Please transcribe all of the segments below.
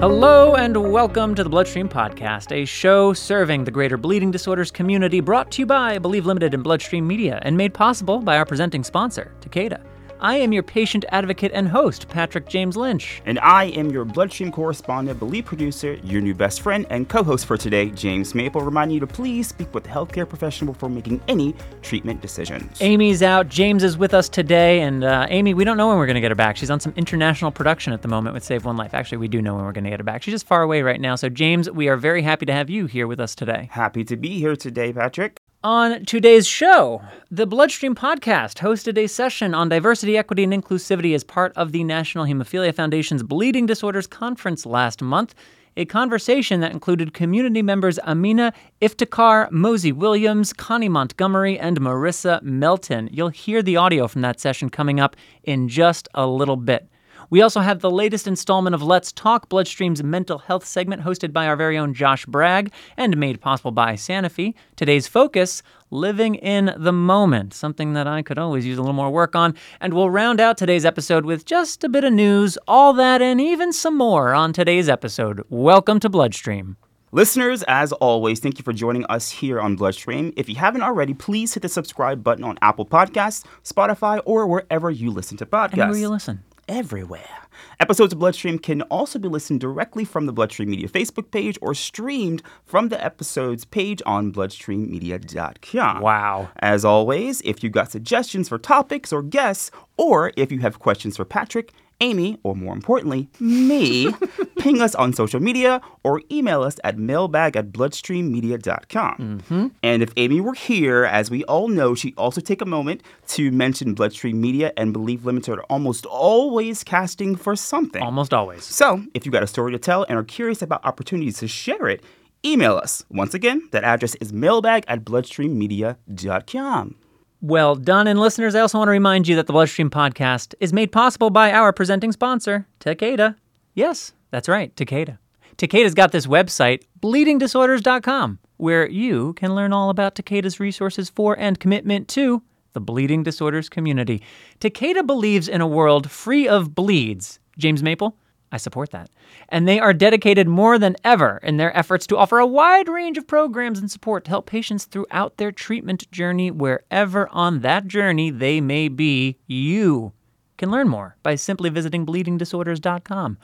Hello and welcome to the Bloodstream Podcast, a show serving the greater bleeding disorders community brought to you by Believe Limited and Bloodstream Media and made possible by our presenting sponsor, Takeda. I am your patient advocate and host, Patrick James Lynch. And I am your Bloodstream correspondent, Believe producer, your new best friend, and co host for today, James Maple, reminding you to please speak with a healthcare professional before making any treatment decisions. Amy's out, James is with us today, and uh, Amy, we don't know when we're going to get her back. She's on some international production at the moment with Save One Life. Actually, we do know when we're going to get her back. She's just far away right now. So, James, we are very happy to have you here with us today. Happy to be here today, Patrick. On today's show, the Bloodstream Podcast hosted a session on diversity, equity, and inclusivity as part of the National Hemophilia Foundation's Bleeding Disorders Conference last month. A conversation that included community members Amina Iftikhar, Mosey Williams, Connie Montgomery, and Marissa Melton. You'll hear the audio from that session coming up in just a little bit. We also have the latest installment of Let's Talk, Bloodstream's mental health segment, hosted by our very own Josh Bragg and made possible by Sanofi. Today's focus living in the moment, something that I could always use a little more work on. And we'll round out today's episode with just a bit of news, all that, and even some more on today's episode. Welcome to Bloodstream. Listeners, as always, thank you for joining us here on Bloodstream. If you haven't already, please hit the subscribe button on Apple Podcasts, Spotify, or wherever you listen to podcasts. Anywhere you listen everywhere. Episodes of Bloodstream can also be listened directly from the Bloodstream Media Facebook page or streamed from the episodes page on bloodstreammedia.com. Wow. As always, if you've got suggestions for topics or guests, or if you have questions for Patrick, Amy, or more importantly, me, ping us on social media or email us at mailbag at bloodstreammedia.com. Mm-hmm. And if Amy were here, as we all know, she'd also take a moment to mention Bloodstream Media and Believe Limited are almost always casting for something. Almost always. So if you've got a story to tell and are curious about opportunities to share it, email us. Once again, that address is mailbag at bloodstreammedia.com. Well done. And listeners, I also want to remind you that the Bloodstream podcast is made possible by our presenting sponsor, Takeda. Yes, that's right, Takeda. Takeda's got this website, bleedingdisorders.com, where you can learn all about Takeda's resources for and commitment to the bleeding disorders community. Takeda believes in a world free of bleeds. James Maple? I support that. And they are dedicated more than ever in their efforts to offer a wide range of programs and support to help patients throughout their treatment journey, wherever on that journey they may be. You can learn more by simply visiting bleedingdisorders.com.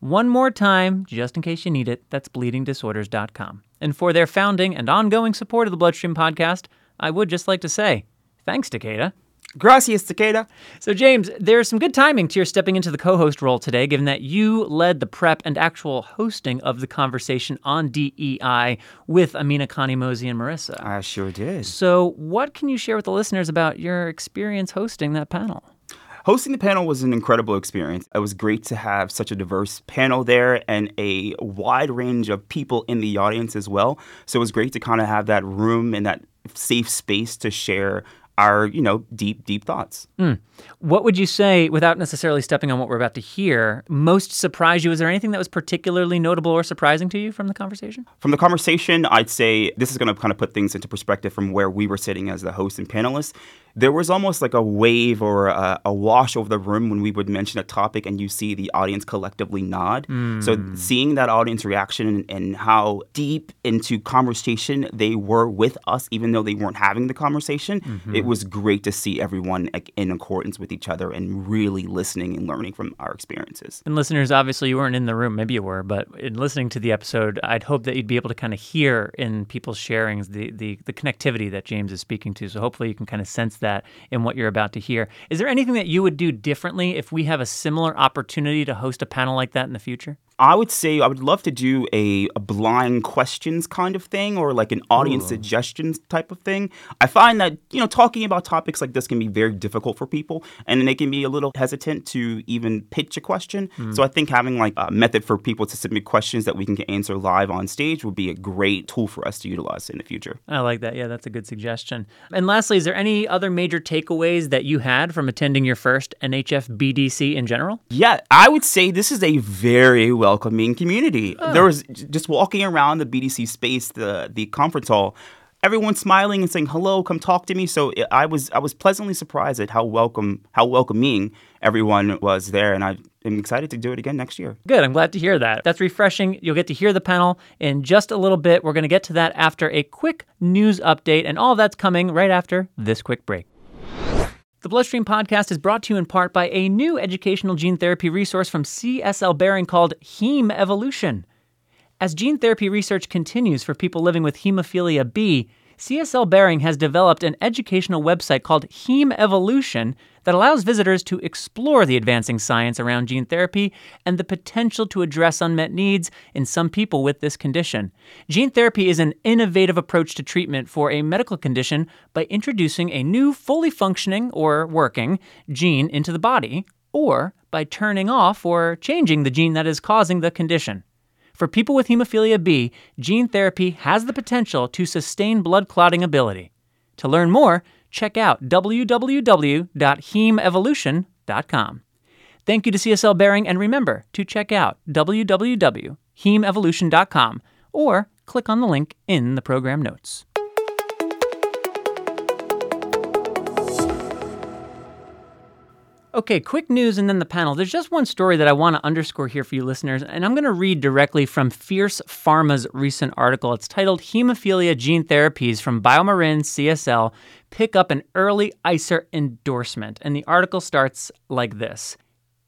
One more time, just in case you need it, that's bleedingdisorders.com. And for their founding and ongoing support of the Bloodstream podcast, I would just like to say thanks, Takeda. Gracias, Takeda. So, James, there's some good timing to your stepping into the co host role today, given that you led the prep and actual hosting of the conversation on DEI with Amina, Connie, Mosey, and Marissa. I sure did. So, what can you share with the listeners about your experience hosting that panel? Hosting the panel was an incredible experience. It was great to have such a diverse panel there and a wide range of people in the audience as well. So it was great to kind of have that room and that safe space to share our, you know, deep, deep thoughts. Mm. What would you say, without necessarily stepping on what we're about to hear, most surprised you? Was there anything that was particularly notable or surprising to you from the conversation? From the conversation, I'd say this is going to kind of put things into perspective from where we were sitting as the host and panelists there was almost like a wave or a, a, wash over the room when we would mention a topic and you see the audience collectively nod. Mm. So seeing that audience reaction and, and, how deep into conversation they were with us, even though they weren't having the conversation, mm-hmm. it was great to see everyone in accordance with each other and really listening and learning from our experiences. And listeners, obviously you weren't in the room, maybe you were, but in listening to the episode, I'd hope that you'd be able to kind of hear in people's sharings the, the, the connectivity that James is speaking to. So hopefully you can kind of sense that that in what you're about to hear. Is there anything that you would do differently if we have a similar opportunity to host a panel like that in the future? I would say I would love to do a, a blind questions kind of thing or like an audience Ooh. suggestions type of thing. I find that, you know, talking about topics like this can be very difficult for people and they can be a little hesitant to even pitch a question. Mm. So I think having like a method for people to submit questions that we can answer live on stage would be a great tool for us to utilize in the future. I like that. Yeah, that's a good suggestion. And lastly, is there any other major takeaways that you had from attending your first NHF BDC in general? Yeah, I would say this is a very well welcoming community. Oh. There was just walking around the BDC space, the the conference hall, everyone smiling and saying hello, come talk to me. So I was I was pleasantly surprised at how welcome how welcoming everyone was there, and I I'm excited to do it again next year. Good. I'm glad to hear that. That's refreshing. You'll get to hear the panel in just a little bit. We're going to get to that after a quick news update, and all that's coming right after this quick break. The Bloodstream podcast is brought to you in part by a new educational gene therapy resource from CSL Behring called HemEvolution. As gene therapy research continues for people living with hemophilia B, CSL Behring has developed an educational website called HemEvolution that allows visitors to explore the advancing science around gene therapy and the potential to address unmet needs in some people with this condition. Gene therapy is an innovative approach to treatment for a medical condition by introducing a new, fully functioning or working gene into the body, or by turning off or changing the gene that is causing the condition. For people with hemophilia B, gene therapy has the potential to sustain blood clotting ability. To learn more, check out www.hemevolution.com. Thank you to CSL Behring, and remember to check out www.hemevolution.com or click on the link in the program notes. Okay, quick news and then the panel. There's just one story that I want to underscore here for you listeners, and I'm going to read directly from Fierce Pharma's recent article. It's titled Hemophilia Gene Therapies from BioMarin CSL Pick Up an Early ICER Endorsement. And the article starts like this.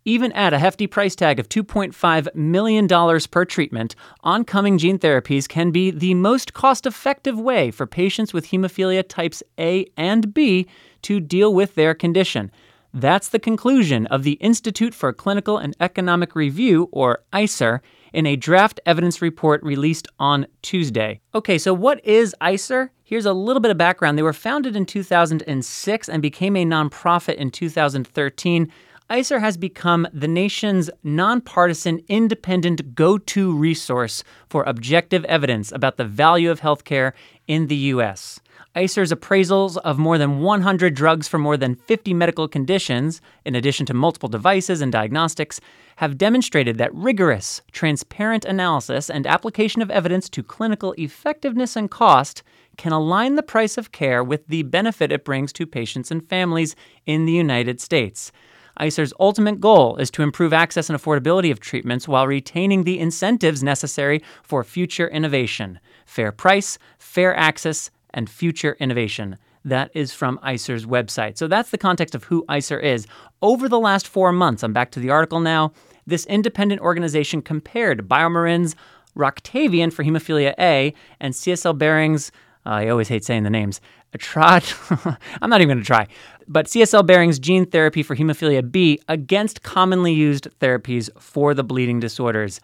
Even at a hefty price tag of $2.5 million per treatment, oncoming gene therapies can be the most cost effective way for patients with hemophilia types A and B to deal with their condition. That's the conclusion of the Institute for Clinical and Economic Review, or ICER, in a draft evidence report released on Tuesday. Okay, so what is ICER? Here's a little bit of background. They were founded in 2006 and became a nonprofit in 2013. ICER has become the nation's nonpartisan, independent go to resource for objective evidence about the value of healthcare in the U.S. ICER's appraisals of more than 100 drugs for more than 50 medical conditions, in addition to multiple devices and diagnostics, have demonstrated that rigorous, transparent analysis and application of evidence to clinical effectiveness and cost can align the price of care with the benefit it brings to patients and families in the United States. ICER's ultimate goal is to improve access and affordability of treatments while retaining the incentives necessary for future innovation, fair price, fair access, and future innovation. That is from ICER's website. So that's the context of who ICER is. Over the last four months, I'm back to the article now, this independent organization compared BioMarin's Roctavian for hemophilia A and CSL Behring's, uh, I always hate saying the names, Trod, I'm not even going to try, but CSL Behring's gene therapy for hemophilia B against commonly used therapies for the bleeding disorders.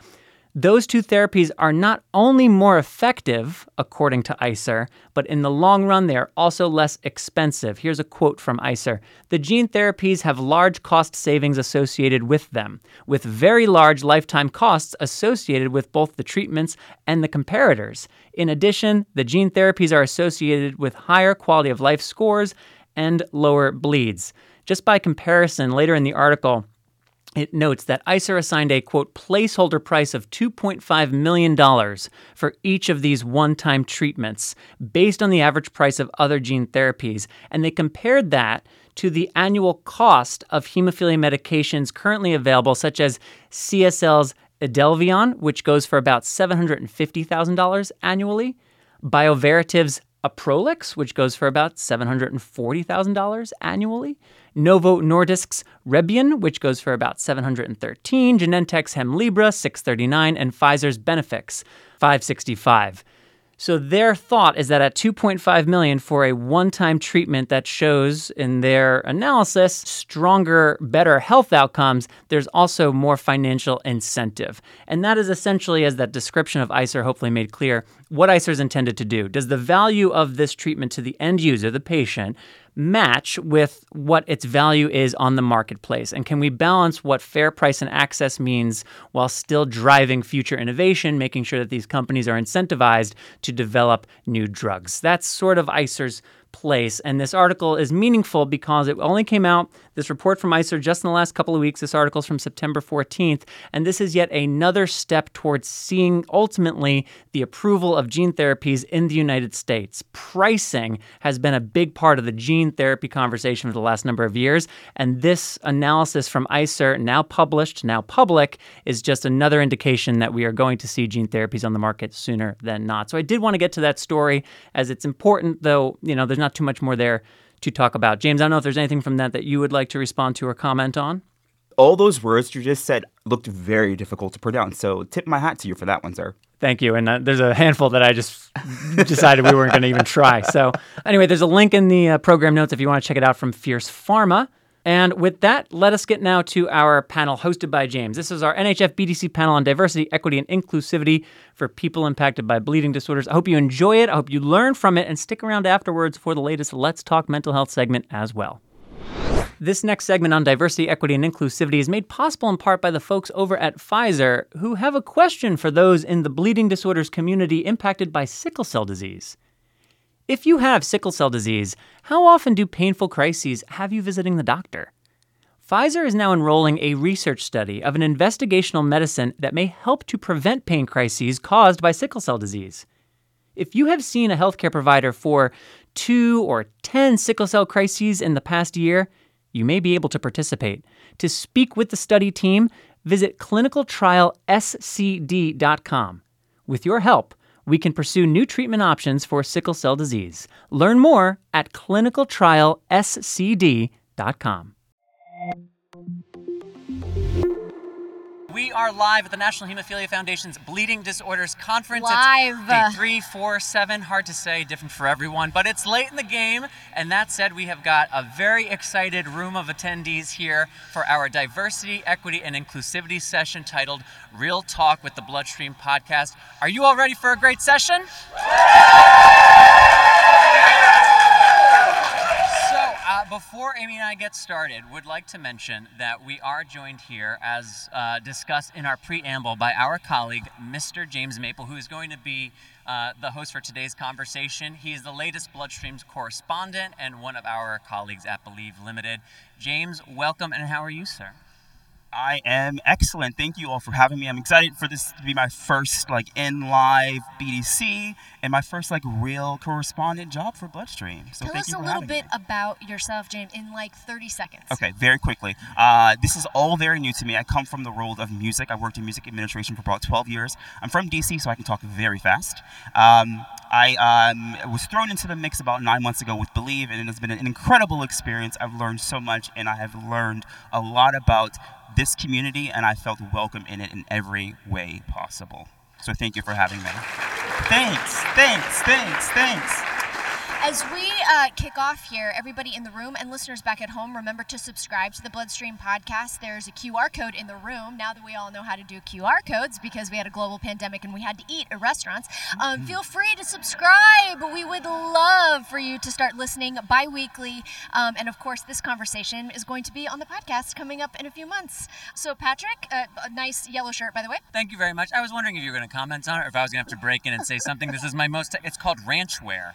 Those two therapies are not only more effective, according to ICER, but in the long run, they are also less expensive. Here's a quote from ICER The gene therapies have large cost savings associated with them, with very large lifetime costs associated with both the treatments and the comparators. In addition, the gene therapies are associated with higher quality of life scores and lower bleeds. Just by comparison, later in the article, it notes that ICER assigned a quote placeholder price of $2.5 million for each of these one time treatments based on the average price of other gene therapies. And they compared that to the annual cost of hemophilia medications currently available, such as CSL's Idelvion, which goes for about $750,000 annually, Bioverativ's Alprolix, which goes for about $740,000 annually, Novo Nordisk's Rebbium, which goes for about 713, Genentech's Hemlibra 639, and Pfizer's Benefix 565. So their thought is that at 2.5 million for a one-time treatment that shows in their analysis stronger, better health outcomes, there's also more financial incentive. And that is essentially as that description of ICER hopefully made clear what ICER is intended to do. Does the value of this treatment to the end user, the patient, match with what its value is on the marketplace? And can we balance what fair price and access means while still driving future innovation, making sure that these companies are incentivized to develop new drugs? That's sort of ICER's place. And this article is meaningful because it only came out This report from ICER just in the last couple of weeks, this article is from September 14th, and this is yet another step towards seeing ultimately the approval of gene therapies in the United States. Pricing has been a big part of the gene therapy conversation for the last number of years, and this analysis from ICER, now published, now public, is just another indication that we are going to see gene therapies on the market sooner than not. So I did want to get to that story as it's important, though, you know, there's not too much more there to talk about. James, I don't know if there's anything from that that you would like to respond to or comment on. All those words you just said looked very difficult to pronounce. So tip my hat to you for that one, sir. Thank you. And uh, there's a handful that I just decided we weren't going to even try. So, anyway, there's a link in the uh, program notes if you want to check it out from Fierce Pharma. And with that, let us get now to our panel hosted by James. This is our NHF BDC panel on diversity, equity, and inclusivity for people impacted by bleeding disorders. I hope you enjoy it. I hope you learn from it and stick around afterwards for the latest Let's Talk Mental Health segment as well. This next segment on diversity, equity, and inclusivity is made possible in part by the folks over at Pfizer who have a question for those in the bleeding disorders community impacted by sickle cell disease. If you have sickle cell disease, how often do painful crises have you visiting the doctor? Pfizer is now enrolling a research study of an investigational medicine that may help to prevent pain crises caused by sickle cell disease. If you have seen a healthcare provider for two or 10 sickle cell crises in the past year, you may be able to participate. To speak with the study team, visit clinicaltrialscd.com. With your help, we can pursue new treatment options for sickle cell disease. Learn more at clinicaltrialscd.com. We are live at the National Hemophilia Foundation's Bleeding Disorders Conference. Live. It's day three, four, seven. Hard to say, different for everyone, but it's late in the game. And that said, we have got a very excited room of attendees here for our diversity, equity, and inclusivity session titled Real Talk with the Bloodstream Podcast. Are you all ready for a great session? So, uh, before Amy and I get started, would like to mention that we are joined here, as uh, discussed in our preamble, by our colleague, Mr. James Maple, who is going to be uh, the host for today's conversation. He is the latest Bloodstreams correspondent and one of our colleagues at Believe Limited. James, welcome, and how are you, sir? I am excellent. Thank you all for having me. I'm excited for this to be my first like in live BDC and my first like real correspondent job for Bloodstream. So Tell us a little bit me. about yourself, James, in like 30 seconds. Okay, very quickly. Uh, this is all very new to me. I come from the world of music. I worked in music administration for about 12 years. I'm from DC, so I can talk very fast. Um, I um, was thrown into the mix about nine months ago with Believe, and it has been an incredible experience. I've learned so much, and I have learned a lot about this community, and I felt welcome in it in every way possible. So thank you for having me. Thanks, thanks, thanks, thanks. As we uh, kick off here, everybody in the room and listeners back at home, remember to subscribe to the Bloodstream podcast. There's a QR code in the room now that we all know how to do QR codes because we had a global pandemic and we had to eat at restaurants. Um, feel free to subscribe. We would love for you to start listening bi weekly. Um, and of course, this conversation is going to be on the podcast coming up in a few months. So, Patrick, uh, a nice yellow shirt, by the way. Thank you very much. I was wondering if you were going to comment on it or if I was going to have to break in and say something. This is my most, it's called ranch wear.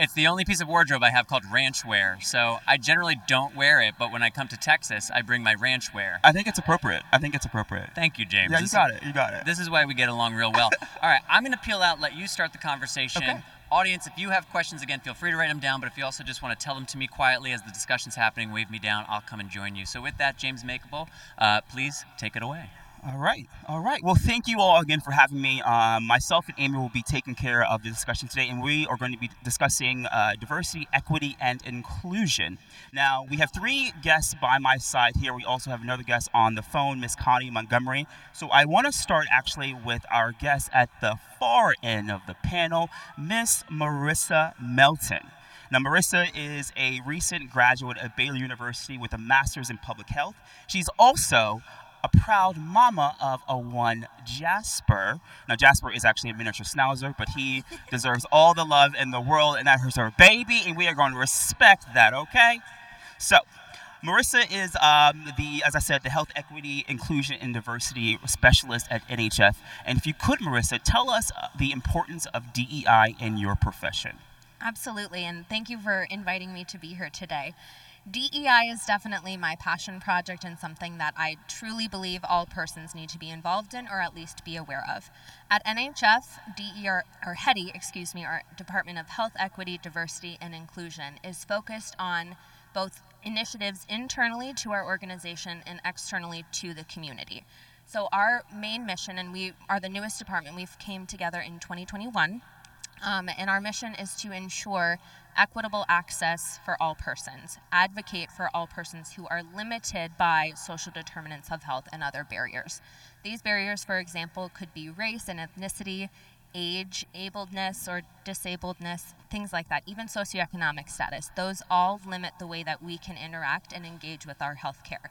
It's the only piece of wardrobe I have called ranch wear. So I generally don't wear it, but when I come to Texas, I bring my ranch wear. I think it's appropriate. I think it's appropriate. Thank you, James. Yeah, you This- got it. You got it. This is why we get along real well. All right, I'm going to peel out, let you start the conversation. Okay. Audience, if you have questions, again, feel free to write them down. But if you also just want to tell them to me quietly as the discussion's happening, wave me down. I'll come and join you. So, with that, James Maple, uh, please take it away. All right, all right. Well, thank you all again for having me. Um, myself and Amy will be taking care of the discussion today, and we are going to be discussing uh, diversity, equity, and inclusion. Now, we have three guests by my side here. We also have another guest on the phone, Miss Connie Montgomery. So, I want to start actually with our guest at the far end of the panel, Miss Marissa Melton. Now, Marissa is a recent graduate of Baylor University with a master's in public health. She's also a proud mama of a one Jasper. Now, Jasper is actually a miniature schnauzer, but he deserves all the love in the world, and that is her baby, and we are going to respect that, okay? So, Marissa is um, the, as I said, the health equity, inclusion, and diversity specialist at NHF. And if you could, Marissa, tell us uh, the importance of DEI in your profession. Absolutely, and thank you for inviting me to be here today. DEI is definitely my passion project and something that I truly believe all persons need to be involved in or at least be aware of. At NHF, DE or, or HEDI, excuse me, our Department of Health Equity, Diversity and Inclusion is focused on both initiatives internally to our organization and externally to the community. So our main mission, and we are the newest department, we've came together in 2021, um, and our mission is to ensure equitable access for all persons, advocate for all persons who are limited by social determinants of health and other barriers. These barriers, for example, could be race and ethnicity, age, abledness or disabledness, things like that, even socioeconomic status. Those all limit the way that we can interact and engage with our healthcare.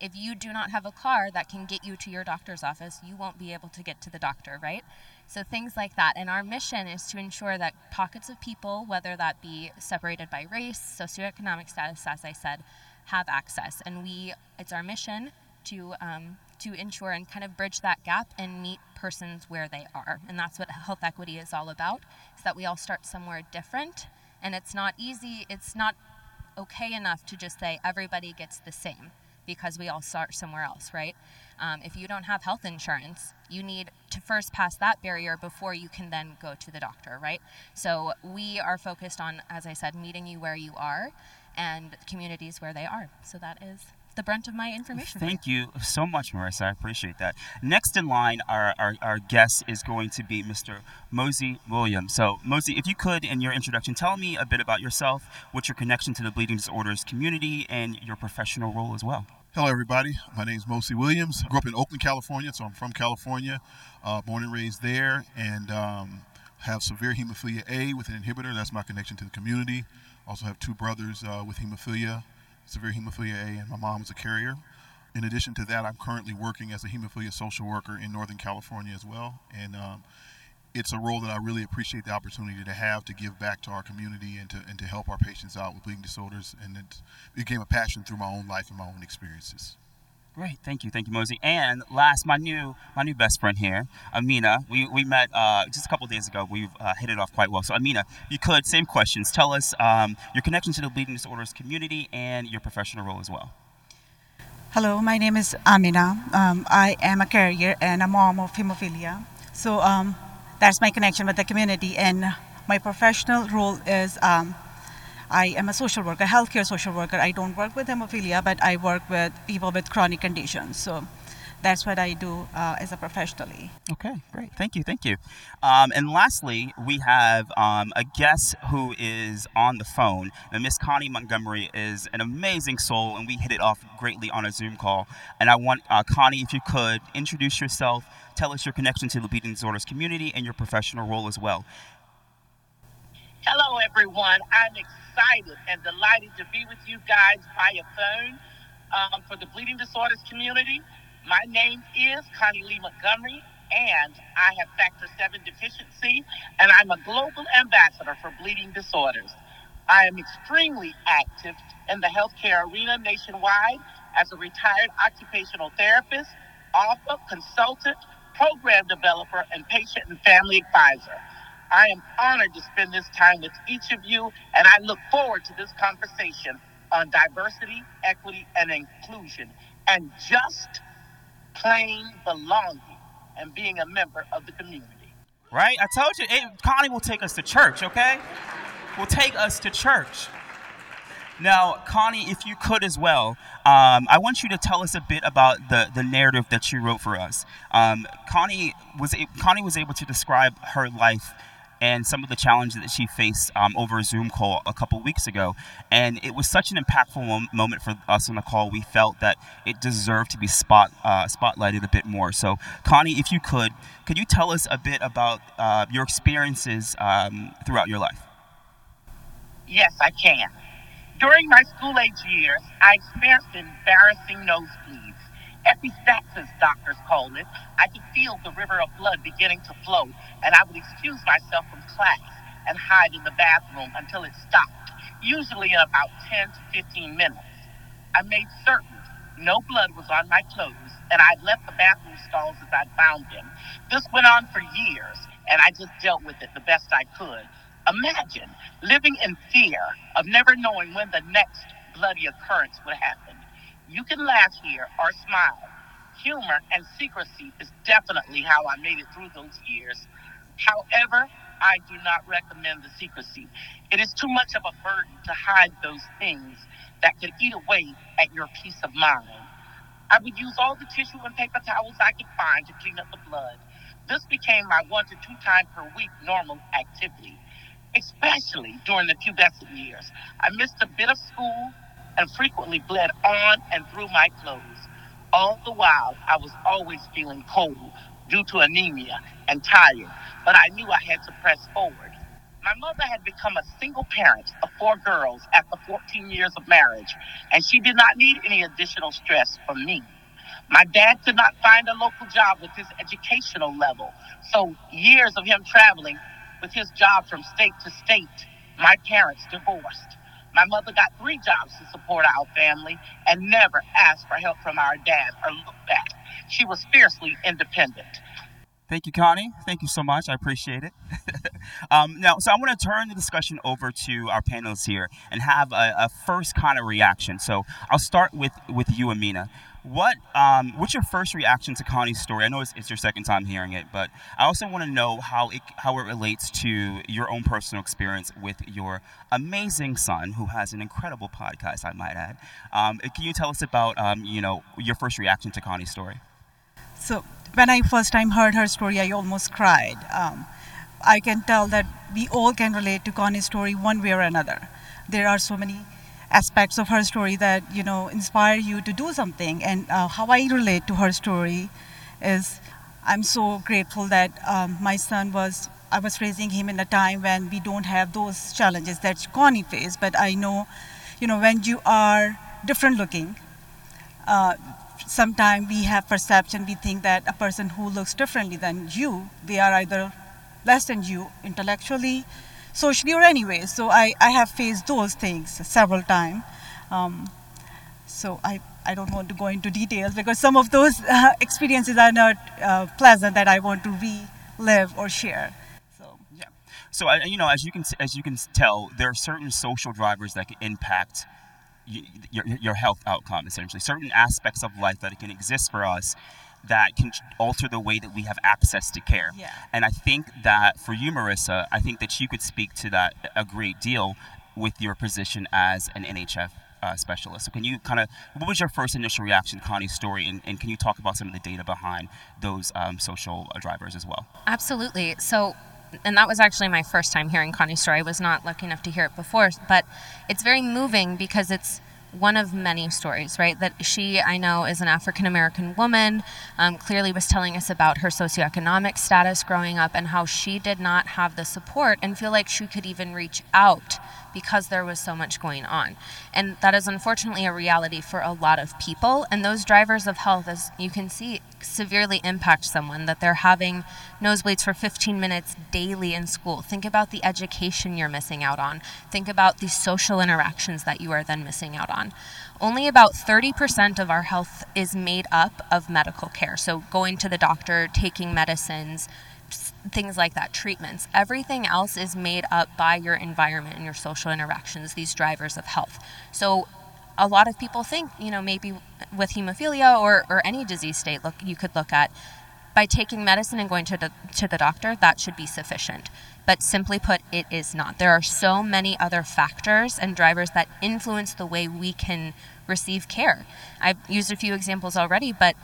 If you do not have a car that can get you to your doctor's office, you won't be able to get to the doctor, right? So things like that. And our mission is to ensure that pockets of people, whether that be separated by race, socioeconomic status, as I said, have access. And we, it's our mission to um, to ensure and kind of bridge that gap and meet persons where they are. And that's what health equity is all about. Is that we all start somewhere different, and it's not easy. It's not okay enough to just say everybody gets the same because we all start somewhere else, right? Um, if you don't have health insurance, you need to first pass that barrier before you can then go to the doctor, right? So we are focused on, as I said, meeting you where you are and communities where they are. So that is the brunt of my information. Thank you so much, Marissa. I appreciate that. Next in line, our, our, our guest is going to be Mr. Mosey Williams. So, Mosey, if you could, in your introduction, tell me a bit about yourself, what's your connection to the bleeding disorders community, and your professional role as well. Hello, everybody. My name is Mosey Williams. I grew up in Oakland, California, so I'm from California, uh, born and raised there, and um, have severe hemophilia A with an inhibitor. That's my connection to the community. Also have two brothers uh, with hemophilia, severe hemophilia A, and my mom is a carrier. In addition to that, I'm currently working as a hemophilia social worker in Northern California as well, and um, it's a role that I really appreciate the opportunity to have to give back to our community and to and to help our patients out with bleeding disorders. And it became a passion through my own life and my own experiences. Great, thank you, thank you, Mosey. And last, my new my new best friend here, Amina. We, we met uh, just a couple days ago. We've uh, hit it off quite well. So, Amina, you could same questions. Tell us um, your connection to the bleeding disorders community and your professional role as well. Hello, my name is Amina. Um, I am a carrier and a mom of hemophilia. So um, that's my connection with the community. And my professional role is um, I am a social worker, healthcare social worker. I don't work with hemophilia, but I work with people with chronic conditions. So that's what I do uh, as a professionally. Okay, great. Thank you, thank you. Um, and lastly, we have um, a guest who is on the phone. And Miss Connie Montgomery is an amazing soul, and we hit it off greatly on a Zoom call. And I want uh, Connie, if you could, introduce yourself, tell us your connection to the bleeding disorders community, and your professional role as well. Hello, everyone. I'm excited and delighted to be with you guys via phone um, for the bleeding disorders community. My name is Connie Lee Montgomery, and I have factor 7 deficiency, and I'm a global ambassador for bleeding disorders. I am extremely active in the healthcare arena nationwide as a retired occupational therapist, author, consultant, program developer, and patient and family advisor. I am honored to spend this time with each of you, and I look forward to this conversation on diversity, equity, and inclusion, and just plain belonging and being a member of the community. Right? I told you, it, Connie will take us to church, okay? Will take us to church. Now, Connie, if you could as well, um, I want you to tell us a bit about the, the narrative that you wrote for us. Um, Connie was Connie was able to describe her life and some of the challenges that she faced um, over a Zoom call a couple weeks ago. And it was such an impactful moment for us on the call. We felt that it deserved to be spot uh, spotlighted a bit more. So, Connie, if you could, could you tell us a bit about uh, your experiences um, throughout your life? Yes, I can. During my school age years, I experienced embarrassing nosebleeds. Epistaxis, doctors called it. I could feel the river of blood beginning to flow, and I would excuse myself from class and hide in the bathroom until it stopped, usually in about 10 to 15 minutes. I made certain no blood was on my clothes, and I left the bathroom stalls as I found them. This went on for years, and I just dealt with it the best I could. Imagine living in fear of never knowing when the next bloody occurrence would happen. You can laugh here or smile. Humor and secrecy is definitely how I made it through those years. However, I do not recommend the secrecy. It is too much of a burden to hide those things that could eat away at your peace of mind. I would use all the tissue and paper towels I could find to clean up the blood. This became my one to two times per week normal activity, especially during the pubescent years. I missed a bit of school and frequently bled on and through my clothes. All the while, I was always feeling cold due to anemia and tired, but I knew I had to press forward. My mother had become a single parent of four girls after 14 years of marriage, and she did not need any additional stress from me. My dad could not find a local job with his educational level, so years of him traveling with his job from state to state, my parents divorced. My mother got three jobs to support our family and never asked for help from our dad or looked back. She was fiercely independent. Thank you, Connie. Thank you so much. I appreciate it. um, now, so I want to turn the discussion over to our panelists here and have a, a first kind of reaction. So I'll start with with you, Amina. What um, what's your first reaction to Connie's story? I know it's, it's your second time hearing it, but I also want to know how it how it relates to your own personal experience with your amazing son, who has an incredible podcast, I might add. Um, can you tell us about um, you know your first reaction to Connie's story? So when I first time heard her story, I almost cried. Um, I can tell that we all can relate to Connie's story one way or another. There are so many aspects of her story that you know inspire you to do something. And uh, how I relate to her story is, I'm so grateful that um, my son was. I was raising him in a time when we don't have those challenges that Connie faced. But I know, you know, when you are different looking, uh, sometimes we have perception we think that a person who looks differently than you they are either less than you intellectually socially or anyway so i, I have faced those things several times um, so I, I don't want to go into details because some of those uh, experiences are not uh, pleasant that i want to relive or share. So yeah. So you know as you can as you can tell there are certain social drivers that can impact your, your health outcome essentially. Certain aspects of life that can exist for us that can alter the way that we have access to care yeah. and i think that for you marissa i think that you could speak to that a great deal with your position as an nhf uh, specialist. So, can you kind of, what was your first initial reaction to Connie's story, and, and can you talk about some of the data behind those um, social drivers as well? Absolutely. So, and that was actually my first time hearing Connie's story. I was not lucky enough to hear it before, but it's very moving because it's one of many stories, right? That she, I know, is an African American woman, um, clearly was telling us about her socioeconomic status growing up and how she did not have the support and feel like she could even reach out because there was so much going on. And that is unfortunately a reality for a lot of people. And those drivers of health, as you can see, severely impact someone that they're having nosebleeds for 15 minutes daily in school. Think about the education you're missing out on. Think about the social interactions that you are then missing out on. Only about 30% of our health is made up of medical care. So, going to the doctor, taking medicines, things like that, treatments. Everything else is made up by your environment and your social interactions, these drivers of health. So a lot of people think, you know, maybe with hemophilia or, or any disease state look you could look at, by taking medicine and going to the, to the doctor, that should be sufficient. But simply put, it is not. There are so many other factors and drivers that influence the way we can receive care. I've used a few examples already, but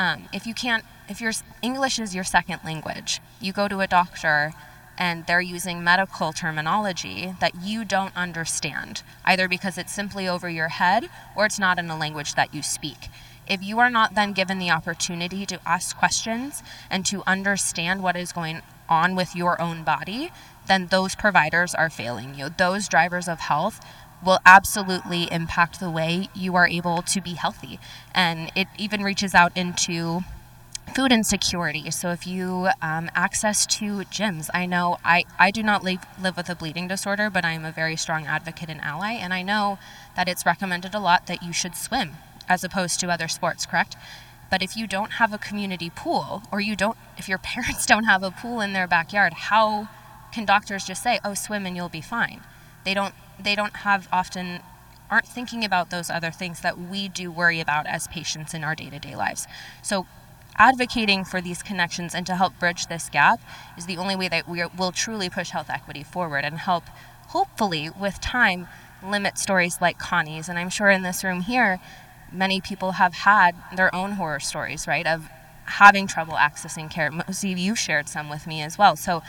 um, if you can't if your English is your second language, you go to a doctor and they're using medical terminology that you don't understand, either because it's simply over your head or it's not in a language that you speak. If you are not then given the opportunity to ask questions and to understand what is going on with your own body, then those providers are failing you. Those drivers of health will absolutely impact the way you are able to be healthy. And it even reaches out into food insecurity. So if you um, access to gyms, I know I, I do not live, live with a bleeding disorder, but I am a very strong advocate and ally, and I know that it's recommended a lot that you should swim as opposed to other sports, correct? But if you don't have a community pool, or you don't, if your parents don't have a pool in their backyard, how can doctors just say, "Oh, swim and you'll be fine"? They don't. They don't have often aren't thinking about those other things that we do worry about as patients in our day to day lives. So, advocating for these connections and to help bridge this gap is the only way that we will truly push health equity forward and help, hopefully, with time, limit stories like Connie's. And I'm sure in this room here, many people have had their own horror stories, right, of having trouble accessing care. Mosey, you shared some with me as well. So,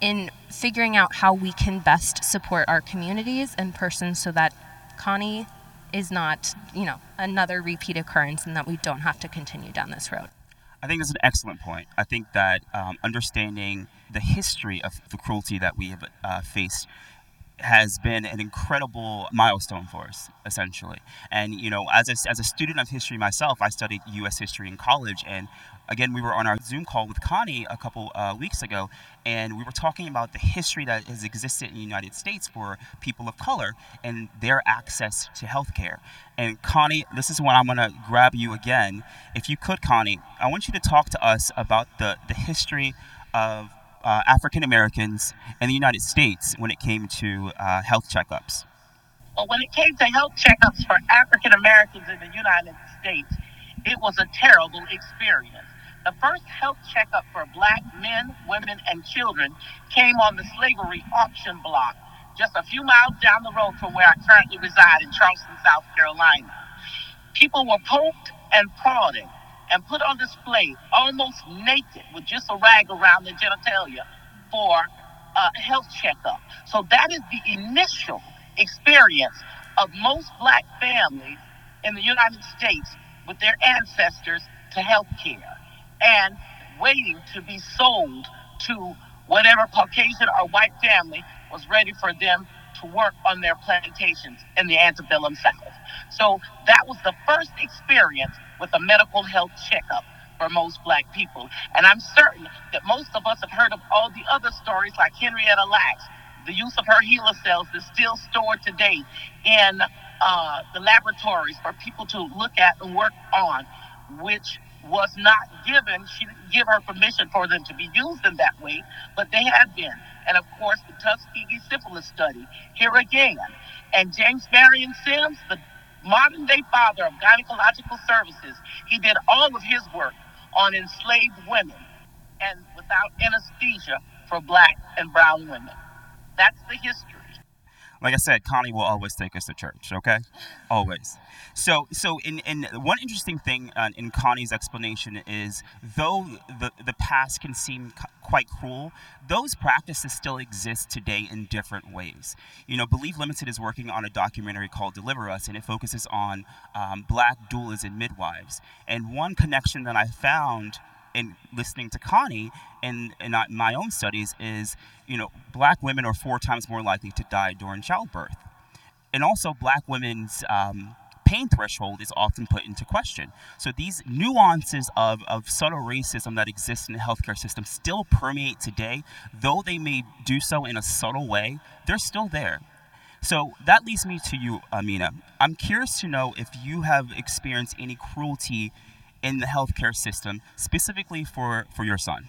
in figuring out how we can best support our communities and persons so that Connie is not, you know, another repeat occurrence and that we don't have to continue down this road. I think that's an excellent point. I think that um, understanding the history of the cruelty that we have uh, faced has been an incredible milestone for us, essentially. And, you know, as a, as a student of history myself, I studied U.S. history in college. And again, we were on our Zoom call with Connie a couple uh, weeks ago, and we were talking about the history that has existed in the United States for people of color and their access to healthcare. And Connie, this is when I'm going to grab you again. If you could, Connie, I want you to talk to us about the, the history of uh, African Americans in the United States when it came to uh, health checkups? Well, when it came to health checkups for African Americans in the United States, it was a terrible experience. The first health checkup for black men, women, and children came on the slavery auction block just a few miles down the road from where I currently reside in Charleston, South Carolina. People were poked and prodded and put on display almost naked with just a rag around their genitalia for a health checkup. So that is the initial experience of most black families in the United States with their ancestors to health care and waiting to be sold to whatever Caucasian or white family was ready for them to work on their plantations in the antebellum South. So that was the first experience with a medical health checkup for most black people. And I'm certain that most of us have heard of all the other stories like Henrietta Lacks. The use of her HeLa cells is still stored today in uh, the laboratories for people to look at and work on, which was not given. She didn't give her permission for them to be used in that way, but they had been. And of course, the Tuskegee syphilis study, here again. And James Marion Sims, the modern day father of gynecological services, he did all of his work on enslaved women and without anesthesia for black and brown women. That's the history like I said, Connie will always take us to church. Okay, always. So, so in, in one interesting thing uh, in Connie's explanation is, though the the past can seem quite cruel, those practices still exist today in different ways. You know, Believe Limited is working on a documentary called Deliver Us, and it focuses on um, black doulas and midwives. And one connection that I found in listening to Connie and in my own studies is, you know, black women are four times more likely to die during childbirth. And also, black women's um, pain threshold is often put into question. So these nuances of, of subtle racism that exist in the healthcare system still permeate today, though they may do so in a subtle way, they're still there. So that leads me to you, Amina. I'm curious to know if you have experienced any cruelty in the healthcare system, specifically for, for your son?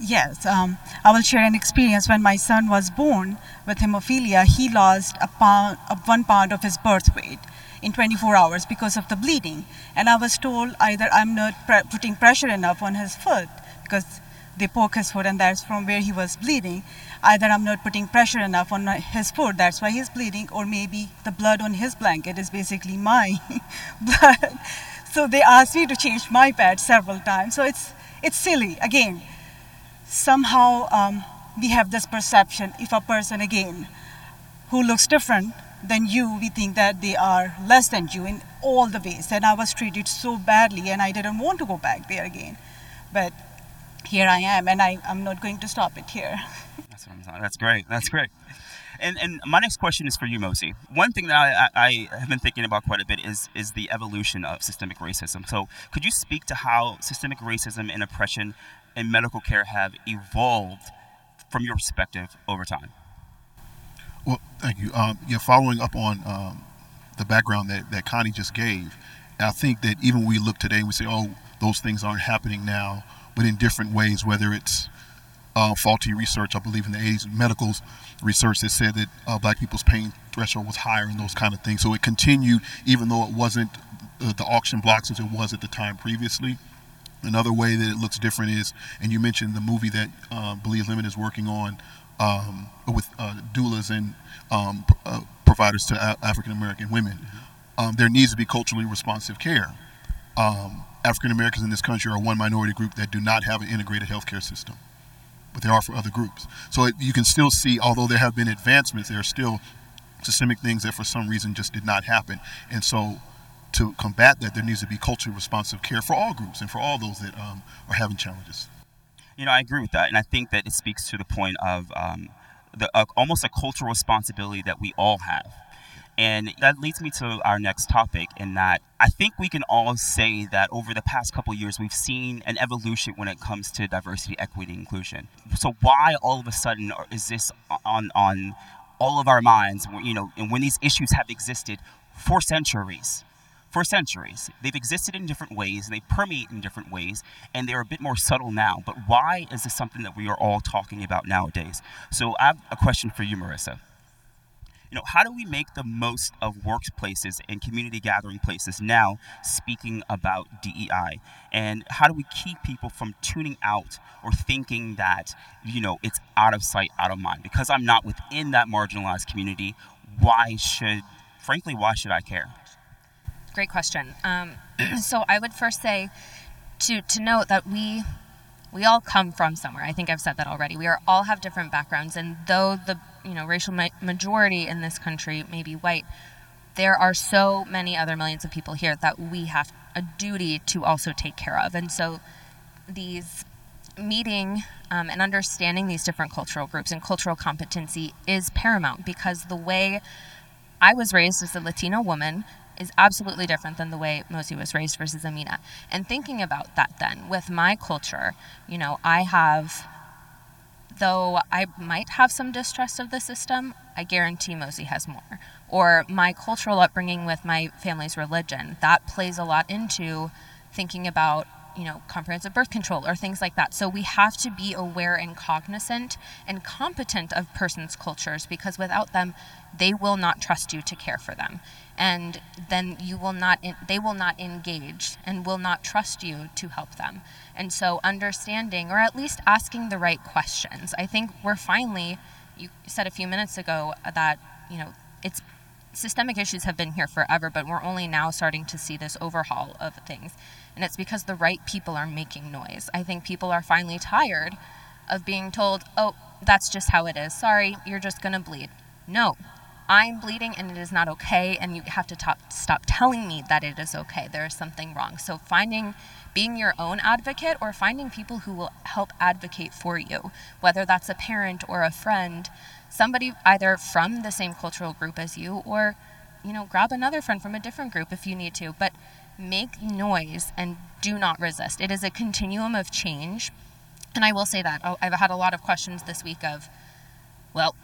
Yes, um, I will share an experience when my son was born with hemophilia. He lost a pound, a one pound of his birth weight in 24 hours because of the bleeding. And I was told either I'm not pre- putting pressure enough on his foot because they poke his foot and that's from where he was bleeding. Either I'm not putting pressure enough on his foot, that's why he's bleeding, or maybe the blood on his blanket is basically my blood. So they asked me to change my pad several times. So it's it's silly. Again, somehow um, we have this perception if a person again who looks different than you, we think that they are less than you in all the ways. And I was treated so badly, and I didn't want to go back there again. But here I am, and I, I'm not going to stop it here. That's, That's great. That's great. And, and my next question is for you, Mosey. One thing that I, I, have been thinking about quite a bit is is the evolution of systemic racism. So, could you speak to how systemic racism and oppression in medical care have evolved from your perspective over time? Well, thank you. Um, yeah, following up on um, the background that, that Connie just gave, I think that even we look today, we say, oh, those things aren't happening now, but in different ways, whether it's uh, faulty research, I believe in the 80s, medical research that said that uh, black people's pain threshold was higher and those kind of things. So it continued, even though it wasn't uh, the auction blocks as it was at the time previously. Another way that it looks different is, and you mentioned the movie that uh, Believe Limit is working on um, with uh, doulas and um, uh, providers to a- African American women. Um, there needs to be culturally responsive care. Um, African Americans in this country are one minority group that do not have an integrated healthcare system, but there are for other groups. So it, you can still see, although there have been advancements, there are still systemic things that for some reason just did not happen. And so to combat that, there needs to be culturally responsive care for all groups and for all those that um, are having challenges. You know, I agree with that, and I think that it speaks to the point of um, the uh, almost a cultural responsibility that we all have. And that leads me to our next topic, in that I think we can all say that over the past couple years, we've seen an evolution when it comes to diversity, equity, inclusion. So why all of a sudden is this on on all of our minds? You know, and when these issues have existed for centuries, for centuries. They've existed in different ways and they permeate in different ways and they're a bit more subtle now. But why is this something that we are all talking about nowadays? So I have a question for you, Marissa. You know, how do we make the most of workplaces and community gathering places now speaking about DEI? And how do we keep people from tuning out or thinking that, you know, it's out of sight, out of mind? Because I'm not within that marginalized community, why should, frankly, why should I care? Great question. Um, so I would first say to to note that we we all come from somewhere. I think I've said that already. We are all have different backgrounds, and though the you know racial ma- majority in this country may be white, there are so many other millions of people here that we have a duty to also take care of. And so these meeting um, and understanding these different cultural groups and cultural competency is paramount because the way I was raised as a Latino woman is absolutely different than the way Mosey was raised versus Amina. And thinking about that then with my culture, you know, I have, though I might have some distrust of the system, I guarantee Mosey has more. Or my cultural upbringing with my family's religion, that plays a lot into thinking about you know, comprehensive birth control or things like that. So we have to be aware and cognizant and competent of persons' cultures because without them, they will not trust you to care for them. And then you will not they will not engage and will not trust you to help them. And so understanding or at least asking the right questions. I think we're finally you said a few minutes ago that you know it's systemic issues have been here forever but we're only now starting to see this overhaul of things and it's because the right people are making noise i think people are finally tired of being told oh that's just how it is sorry you're just going to bleed no I'm bleeding and it is not okay, and you have to top, stop telling me that it is okay. There is something wrong. So, finding being your own advocate or finding people who will help advocate for you, whether that's a parent or a friend, somebody either from the same cultural group as you, or, you know, grab another friend from a different group if you need to. But make noise and do not resist. It is a continuum of change. And I will say that oh, I've had a lot of questions this week of, well,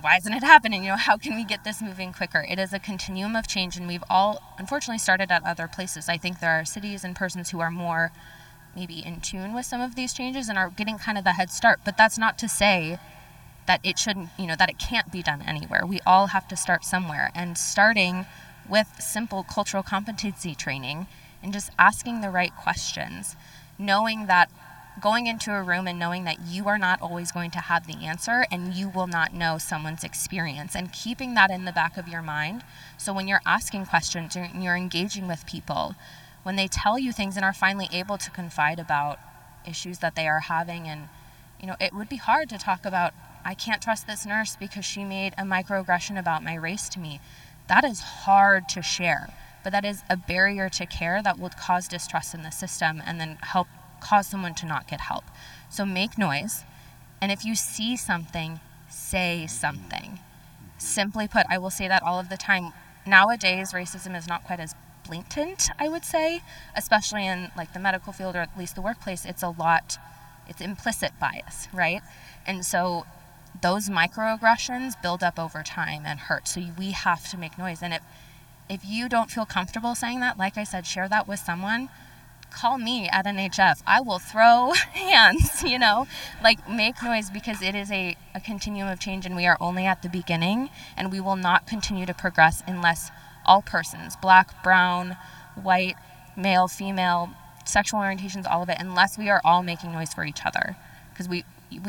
why isn't it happening? You know, how can we get this moving quicker? It is a continuum of change, and we've all unfortunately started at other places. I think there are cities and persons who are more maybe in tune with some of these changes and are getting kind of the head start. But that's not to say that it shouldn't, you know, that it can't be done anywhere. We all have to start somewhere, and starting with simple cultural competency training and just asking the right questions, knowing that going into a room and knowing that you are not always going to have the answer and you will not know someone's experience and keeping that in the back of your mind. So when you're asking questions and you're engaging with people when they tell you things and are finally able to confide about issues that they are having and you know it would be hard to talk about I can't trust this nurse because she made a microaggression about my race to me that is hard to share but that is a barrier to care that will cause distrust in the system and then help cause someone to not get help. So make noise. And if you see something, say something. Simply put, I will say that all of the time. Nowadays, racism is not quite as blatant, I would say, especially in like the medical field or at least the workplace. It's a lot, it's implicit bias, right? And so those microaggressions build up over time and hurt. So we have to make noise. And if if you don't feel comfortable saying that, like I said, share that with someone call me at NHF. I will throw hands, you know, like make noise because it is a, a continuum of change and we are only at the beginning and we will not continue to progress unless all persons, black, brown, white, male, female, sexual orientations, all of it, unless we are all making noise for each other. Because we, we,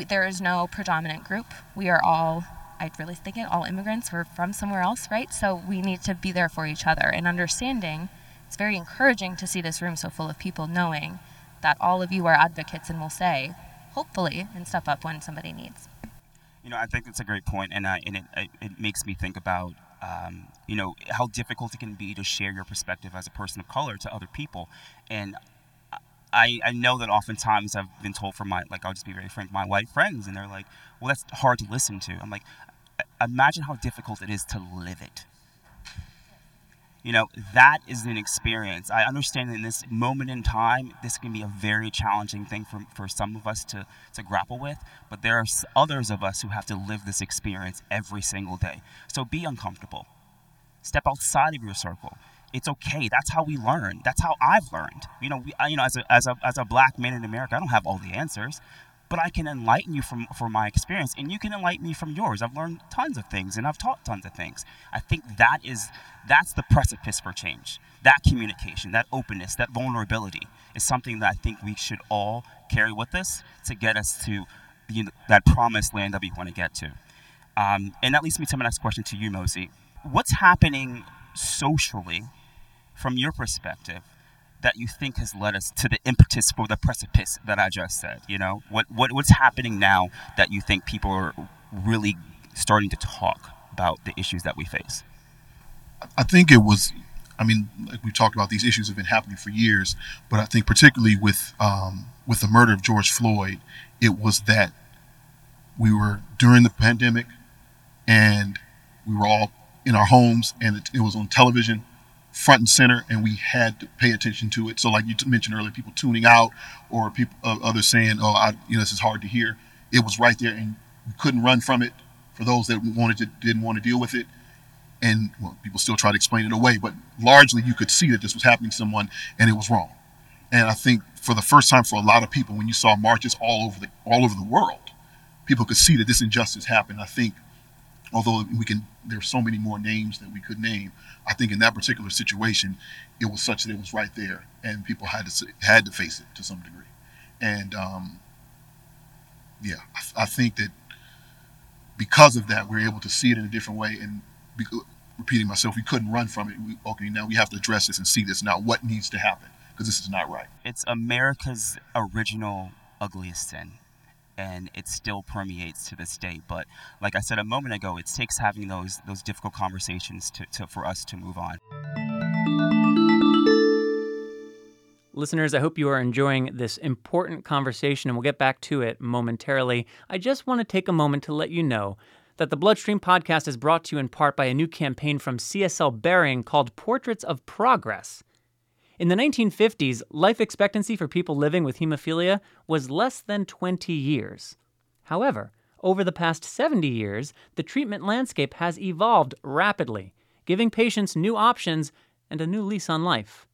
there is no predominant group. We are all, I really think it, all immigrants. We're from somewhere else, right? So we need to be there for each other and understanding. It's very encouraging to see this room so full of people knowing that all of you are advocates and will say, hopefully, and step up when somebody needs. You know, I think that's a great point, and uh, and it, it makes me think about um, you know how difficult it can be to share your perspective as a person of color to other people, and I, I know that oftentimes I've been told from my like I'll just be very frank my white friends and they're like well that's hard to listen to. I'm like imagine how difficult it is to live it. You know that is an experience. I understand in this moment in time this can be a very challenging thing for, for some of us to, to grapple with but there are others of us who have to live this experience every single day. So be uncomfortable. Step outside of your circle it's okay. That's how we learn. That's how I've learned. You know, we, you know, as a, as a, as a black man in America, I don't have all the answers, but I can enlighten you from, from my experience and you can enlighten me from yours. I've learned tons of things and I've taught tons of things. I think that is, that's the precipice for change. That communication, that openness, that vulnerability is something that I think we should all carry with us to get us to the, that promised land that we want to get to. Um, and that leads me to my next question to you, Mosey. What's happening socially from your perspective that you think has led us to the impetus for the precipice that I just said? You know, what, what what's happening now that you think people are really starting to talk about the issues that we face? I think it was. I mean, like we talked about, these issues have been happening for years, but I think particularly with um, with the murder of George Floyd, it was that we were during the pandemic, and we were all in our homes, and it, it was on television, front and center and we had to pay attention to it. So like you mentioned earlier people tuning out or people uh, others saying oh I, you know this is hard to hear. It was right there and we couldn't run from it for those that wanted to didn't want to deal with it. And well people still try to explain it away but largely you could see that this was happening to someone and it was wrong. And i think for the first time for a lot of people when you saw marches all over the all over the world people could see that this injustice happened. I think although we can there's so many more names that we could name i think in that particular situation it was such that it was right there and people had to had to face it to some degree. And um, yeah I, I, think that because of that we're able to see it in a different way and be, repeating myself we couldn't run from it. We, okay now we have to address this and see this now what needs to happen because this is not right. It's america's original ugliest sin and it still permeates to this day. But like I said a moment ago, it takes having those those difficult conversations to, to for us to move on. Listeners, I hope you are enjoying this important conversation, and we'll get back to it momentarily. I just want to take a moment to let you know that the Bloodstream podcast is brought to you in part by a new campaign from CSL Behring called Portraits of Progress. In the 1950s, life expectancy for people living with hemophilia was less than 20 years. However, over the past 70 years, the treatment landscape has evolved rapidly, giving patients new options and a new lease on life.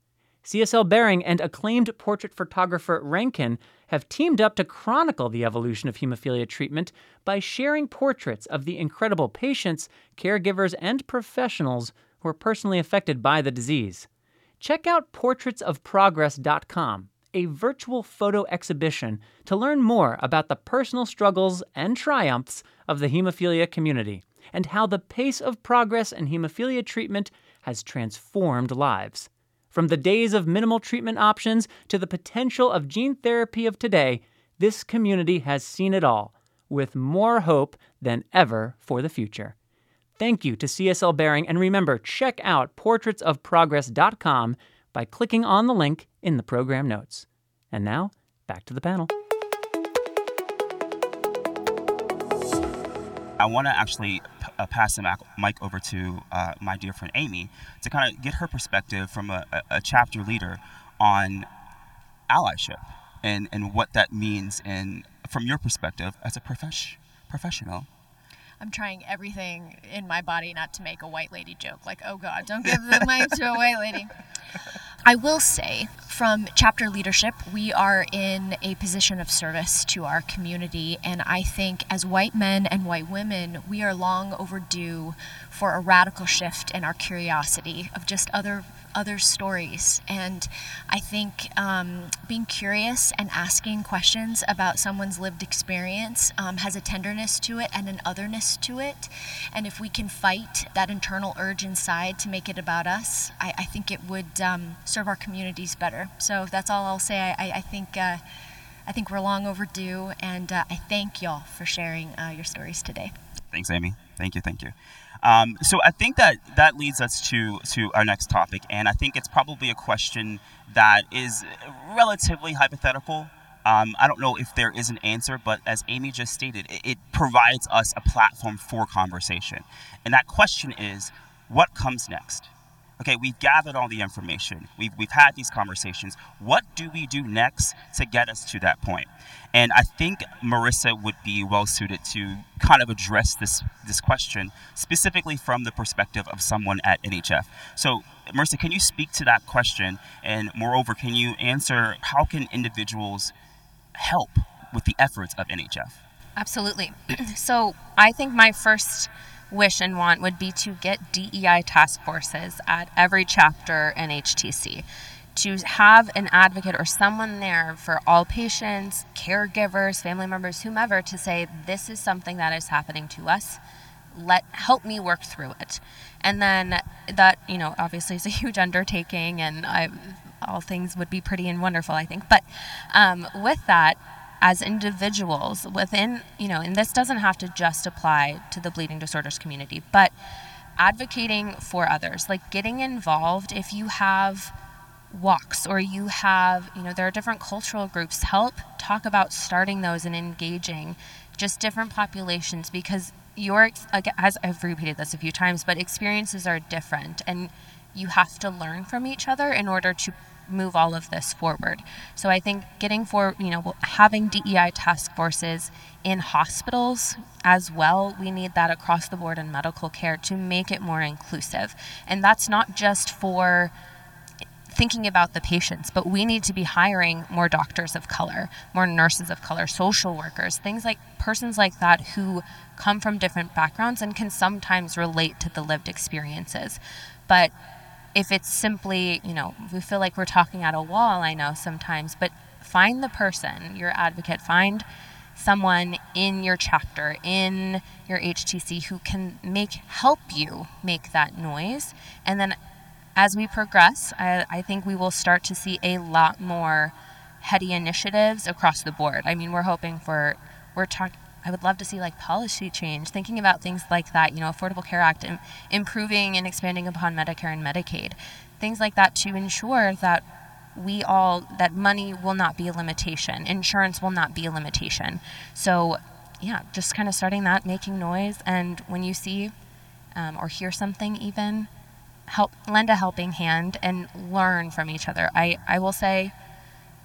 CSL Behring and acclaimed portrait photographer Rankin have teamed up to chronicle the evolution of hemophilia treatment by sharing portraits of the incredible patients, caregivers, and professionals who are personally affected by the disease check out portraitsofprogress.com, a virtual photo exhibition to learn more about the personal struggles and triumphs of the hemophilia community and how the pace of progress in hemophilia treatment has transformed lives. From the days of minimal treatment options to the potential of gene therapy of today, this community has seen it all, with more hope than ever for the future. Thank you to CSL Behring, and remember, check out portraitsofprogress.com by clicking on the link in the program notes. And now, back to the panel. I want to actually p- uh, pass the mic over to uh, my dear friend Amy to kind of get her perspective from a, a, chapter leader on allyship and, and what that means and from your perspective as a profesh- professional I'm trying everything in my body not to make a white lady joke. Like, oh God, don't give the mic to a white lady. I will say, from chapter leadership, we are in a position of service to our community. And I think as white men and white women, we are long overdue for a radical shift in our curiosity of just other other stories. And I think um, being curious and asking questions about someone's lived experience um, has a tenderness to it and an otherness to it. And if we can fight that internal urge inside to make it about us, I, I think it would um, serve our communities better. So that's all I'll say. I, I think. Uh, I think we're long overdue, and uh, I thank y'all for sharing uh, your stories today. Thanks, Amy. Thank you. Thank you. Um, so I think that that leads us to to our next topic, and I think it's probably a question that is relatively hypothetical. Um, I don't know if there is an answer, but as Amy just stated, it, it provides us a platform for conversation, and that question is, what comes next? okay, we've gathered all the information, we've, we've had these conversations. What do we do next to get us to that point? And I think Marissa would be well suited to kind of address this, this question specifically from the perspective of someone at NHF. So, Marissa, can you speak to that question? And moreover, can you answer how can individuals help with the efforts of NHF? Absolutely. so, I think my first wish and want would be to get DEI task forces at every chapter in HTC to have an advocate or someone there for all patients, caregivers, family members, whomever to say this is something that is happening to us. Let help me work through it. And then that, you know, obviously is a huge undertaking and I, all things would be pretty and wonderful, I think. But um, with that, as individuals within, you know, and this doesn't have to just apply to the bleeding disorders community, but advocating for others, like getting involved if you have walks or you have, you know, there are different cultural groups, help talk about starting those and engaging just different populations because your, as I've repeated this a few times, but experiences are different and you have to learn from each other in order to move all of this forward. So I think getting for, you know, having DEI task forces in hospitals as well, we need that across the board in medical care to make it more inclusive. And that's not just for thinking about the patients, but we need to be hiring more doctors of color, more nurses of color, social workers, things like persons like that who come from different backgrounds and can sometimes relate to the lived experiences. But if it's simply, you know, we feel like we're talking at a wall, I know sometimes, but find the person, your advocate, find someone in your chapter, in your HTC who can make help you make that noise. And then as we progress, I, I think we will start to see a lot more heady initiatives across the board. I mean, we're hoping for, we're talking, I would love to see like policy change, thinking about things like that, you know, Affordable Care Act, Im- improving and expanding upon Medicare and Medicaid, things like that to ensure that we all, that money will not be a limitation, insurance will not be a limitation. So, yeah, just kind of starting that, making noise, and when you see um, or hear something, even help lend a helping hand and learn from each other. I, I will say,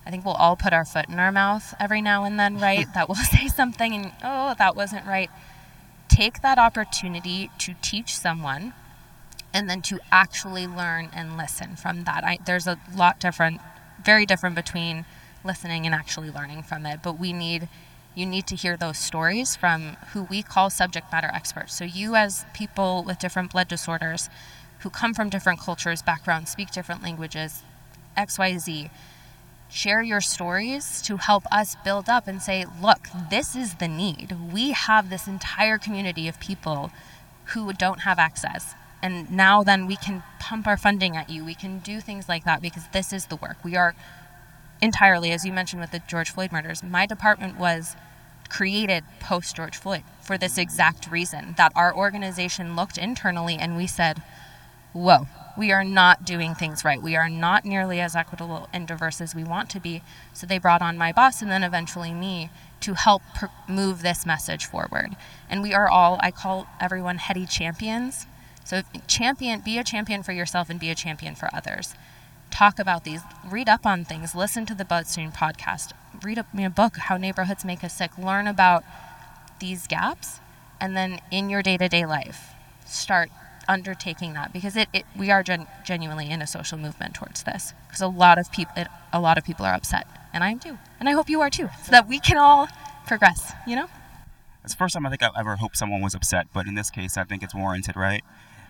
I think we'll all put our foot in our mouth every now and then, right? that we'll say something and, oh, that wasn't right. Take that opportunity to teach someone and then to actually learn and listen from that. I, there's a lot different, very different between listening and actually learning from it, but we need you need to hear those stories from who we call subject matter experts. So you as people with different blood disorders who come from different cultures, backgrounds, speak different languages, XYZ, share your stories to help us build up and say, look, this is the need. We have this entire community of people who don't have access. And now then we can pump our funding at you. We can do things like that because this is the work. We are entirely, as you mentioned with the George Floyd murders, my department was created post George Floyd for this exact reason that our organization looked internally and we said, whoa, we are not doing things right. We are not nearly as equitable and diverse as we want to be. So they brought on my boss and then eventually me to help pr- move this message forward. And we are all, I call everyone heady champions. So champion, be a champion for yourself and be a champion for others. Talk about these, read up on things, listen to the Bloodstream podcast, read a book, How Neighborhoods Make Us Sick, learn about these gaps, and then in your day to day life, start undertaking that because it, it we are gen- genuinely in a social movement towards this. Because a lot of people it, a lot of people are upset and I am too and I hope you are too so that we can all progress you know? It's the first time I think I've ever hope someone was upset but in this case I think it's warranted right?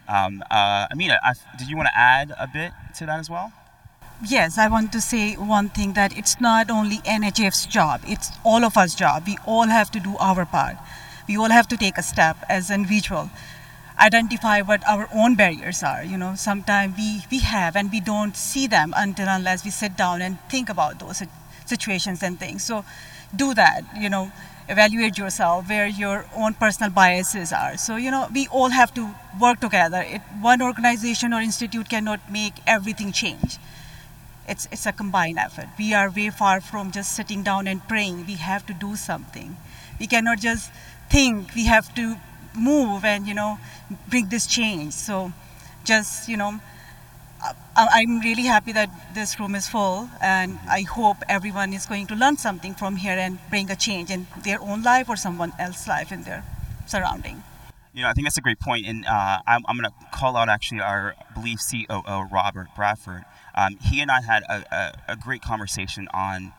Um, uh, Amina I, did you want to add a bit to that as well? Yes, I want to say one thing that it's not only NHF's job, it's all of us' job. We all have to do our part. We all have to take a step as an individual identify what our own barriers are. You know, sometimes we, we have and we don't see them until unless we sit down and think about those situations and things. So do that, you know, evaluate yourself where your own personal biases are. So, you know, we all have to work together. It, one organization or institute cannot make everything change. It's, it's a combined effort. We are way far from just sitting down and praying. We have to do something. We cannot just think. We have to move and, you know, bring this change. So just, you know, I'm really happy that this room is full, and I hope everyone is going to learn something from here and bring a change in their own life or someone else's life in their surrounding. You know, I think that's a great point, and uh, I'm, I'm going to call out actually our belief COO Robert Bradford. Um, he and I had a, a, a great conversation on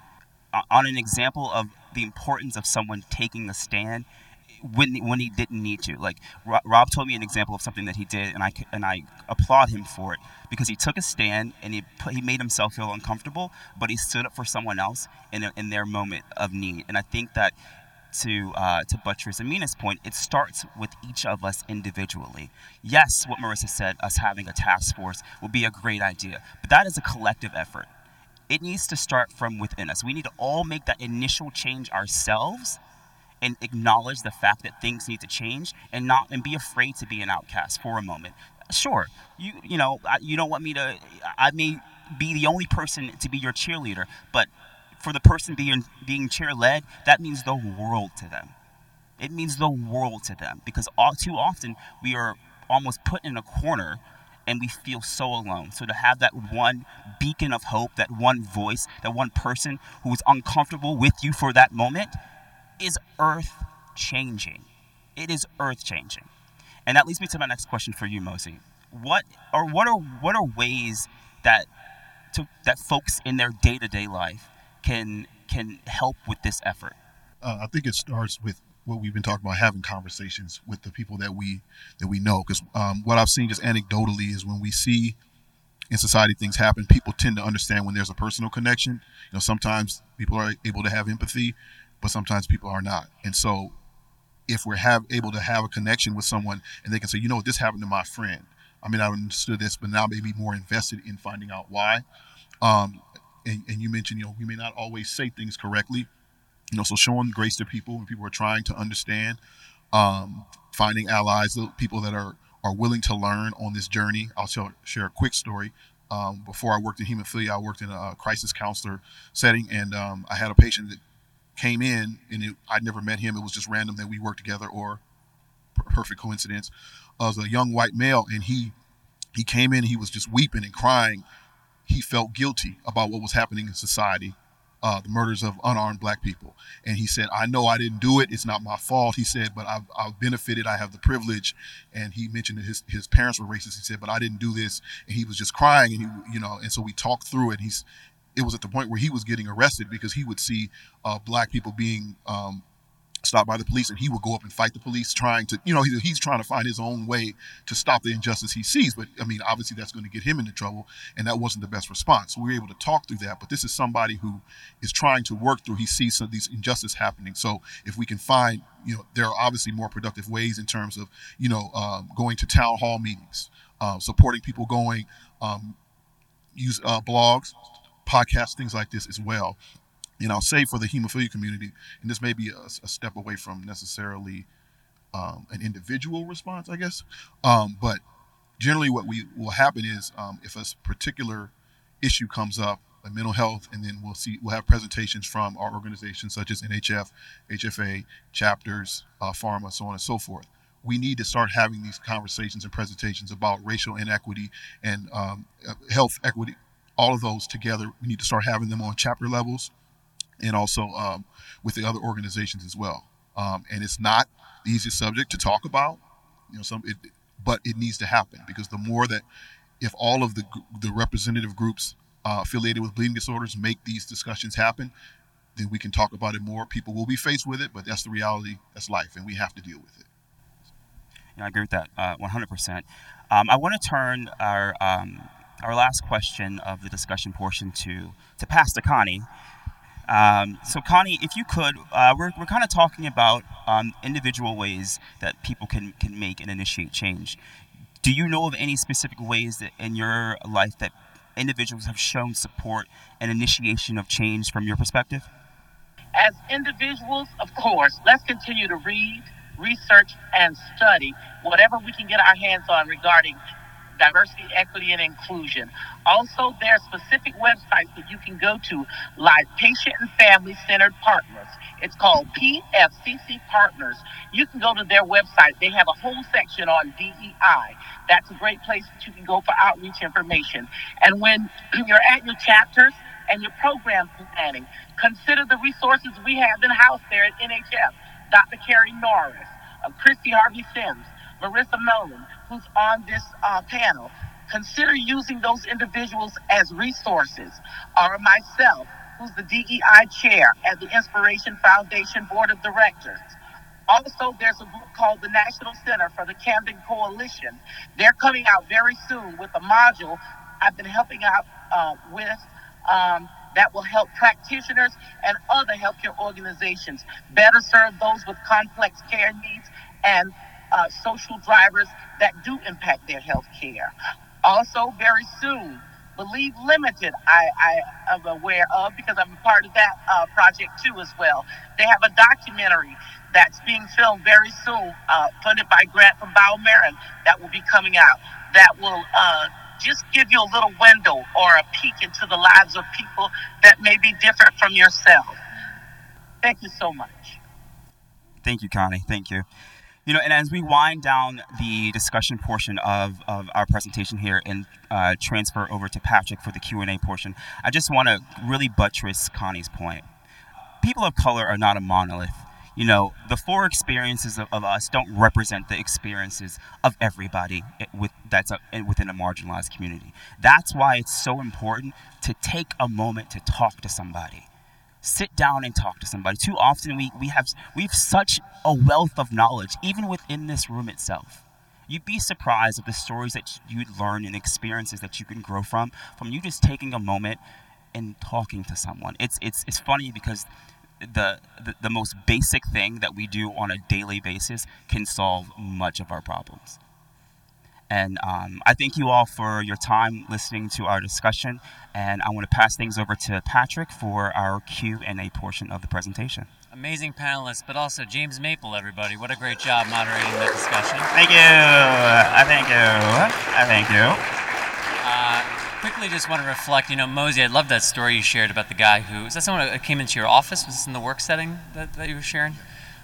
on an example of the importance of someone taking a stand when when he didn't need to. Like Rob told me an example of something that he did, and I and I applaud him for it because he took a stand and he put, he made himself feel uncomfortable, but he stood up for someone else in a, in their moment of need. And I think that to uh, to buttress Amina's point, it starts with each of us individually. Yes, what Marissa said, us having a task force would be a great idea, but that is a collective effort. It needs to start from within us. We need to all make that initial change ourselves and acknowledge the fact that things need to change and not and be afraid to be an outcast for a moment. Sure, you you know you don't want me to. I may be the only person to be your cheerleader, but for the person being being cheer led, that means the world to them. It means the world to them because all too often we are almost put in a corner and we feel so alone. So to have that one beacon of hope, that one voice, that one person who is uncomfortable with you for that moment is earth changing. It is earth changing. And that leads me to my next question for you, Mosey. What or what are what are ways that to, that folks in their day to day life can can help with this effort? Uh, I think it starts with what we've been talking about having conversations with the people that we that we know because um, what i've seen just anecdotally is when we see in society things happen people tend to understand when there's a personal connection you know sometimes people are able to have empathy but sometimes people are not. And so if we're have able to have a connection with someone and they can say, you know, this happened to my friend. I mean, I understood this, but now maybe more invested in finding out why. Um, and, and you mentioned, you know, we may not always say things correctly. You know, so showing grace to people when people are trying to understand, um, finding allies, people that are are willing to learn on this journey. I'll share, share a quick story. Um, before I worked in hemophilia, I worked in a crisis counselor setting, and um, I had a patient that came in and it, I'd never met him. It was just random that we worked together or perfect coincidence. I was a young white male and he he came in he was just weeping and crying. He felt guilty about what was happening in society, uh, the murders of unarmed black people. And he said, I know I didn't do it. It's not my fault. He said, but I've, I've benefited. I have the privilege. And he mentioned that his, his parents were racist. He said, but I didn't do this. And he was just crying. And he, you know, and so we talked through it. He's, it was at the point where he was getting arrested because he would see uh, black people being um, stopped by the police and he would go up and fight the police trying to you know he's, he's trying to find his own way to stop the injustice he sees but i mean obviously that's going to get him into trouble and that wasn't the best response. So we were able to talk through that but this is somebody who is trying to work through he sees some of these injustices happening. So if we can find you know there are obviously more productive ways in terms of you know um, going to town hall meetings uh, supporting people going um, use uh, blogs podcast, things like this as well. And I'll say for the hemophilia community, and this may be a, a step away from necessarily um, an individual response, I guess, um, but generally what we will happen is um, if a particular issue comes up, like mental health, and then we'll see we'll have presentations from our organizations such as NHF, HFA, chapters, uh, pharma, so on and so forth. We need to start having these conversations and presentations about racial inequity and um, uh, health equity, all of those together. We need to start having them on chapter levels and also um, with the other organizations as well. Um, and it's not the easiest subject to talk about. You know, some it, but it needs to happen because the more that if all of the the representative groups uh, affiliated with bleeding disorders make these discussions happen, then we can talk about it more. People will be faced with it, but that's the reality. That's life, and we have to deal with it. Yeah, I agree with that uh, 100%. Um, I want to turn our um, our last question of the discussion portion to to Pastor Connie. Um, so, Connie, if you could, uh, we're, we're kind of talking about um, individual ways that people can, can make and initiate change. Do you know of any specific ways that in your life that individuals have shown support and initiation of change from your perspective? As individuals, of course, let's continue to read, research, and study whatever we can get our hands on regarding diversity, equity, and inclusion. Also, there are specific websites that you can go to, like Patient and Family Centered Partners. It's called PFCC Partners. You can go to their website. They have a whole section on DEI. That's a great place that you can go for outreach information. And when you're at your chapters and your program planning, consider the resources we have in house there at NHF. Dr. Keri Norris, uh, Christy Harvey Sims, Marissa Nolan, who's on this uh, panel, consider using those individuals as resources, or myself, who's the DEI chair at the Inspiration Foundation Board of Directors. Also, there's a group called the National Center for the Camden Coalition. They're coming out very soon with a module I've been helping out uh, with um, that will help practitioners and other healthcare organizations better serve those with complex care needs and uh, social drivers that do impact their health care. Also, very soon, Believe Limitless, I, I am aware of because I'm a part of that uh, project too as well. They have a documentary that's being filmed very soon, uh, funded by grant from BioMarin, that will be coming out. That will uh, just give you a little window or a peek into the lives of people that may be different from yourself. Thank you so much. Thank you, Connie. Thank you. You know, and as we wind down the discussion portion of, of our presentation here and uh, transfer over to Patrick for the Q&A portion, I just want to really buttress Connie's point. People of color are not a monolith. You know, the four experiences of, of us don't represent the experiences of everybody with, that's a, within a marginalized community. That's why it's so important to take a moment to talk to somebody sit down and talk to somebody. Too often we, we have we have such a wealth of knowledge, even within this room itself. You'd be surprised of the stories that you'd learn and experiences that you can grow from from you just taking a moment and talking to someone. It's it's it's funny because the, the, the most basic thing that we do on a daily basis can solve much of our problems. And um, I thank you all for your time listening to our discussion. And I want to pass things over to Patrick for our Q&A portion of the presentation. Amazing panelists, but also James Maple, everybody. What a great job moderating the discussion. Thank you. I thank you. I thank you. Uh, quickly, just want to reflect. You know, Mosey, I love that story you shared about the guy who is that someone that came into your office? Was this in the work setting that, that you were sharing?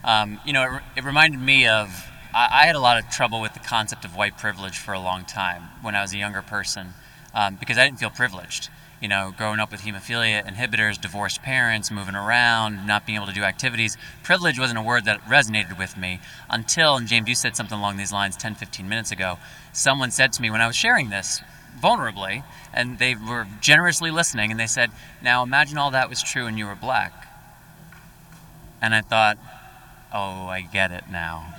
Um, you know, it, it reminded me of I, I, had a lot of trouble with the concept of white privilege for a long time when I was a younger person um, because I didn't feel privileged. You know, growing up with hemophilia inhibitors, divorced parents, moving around, not being able to do activities, privilege wasn't a word that resonated with me until, and James, you said something along these lines 10, 15 minutes ago. Someone said to me when I was sharing this vulnerably, and they were generously listening, and they said, Now imagine all that was true and you were black. And I thought, oh, I get it now.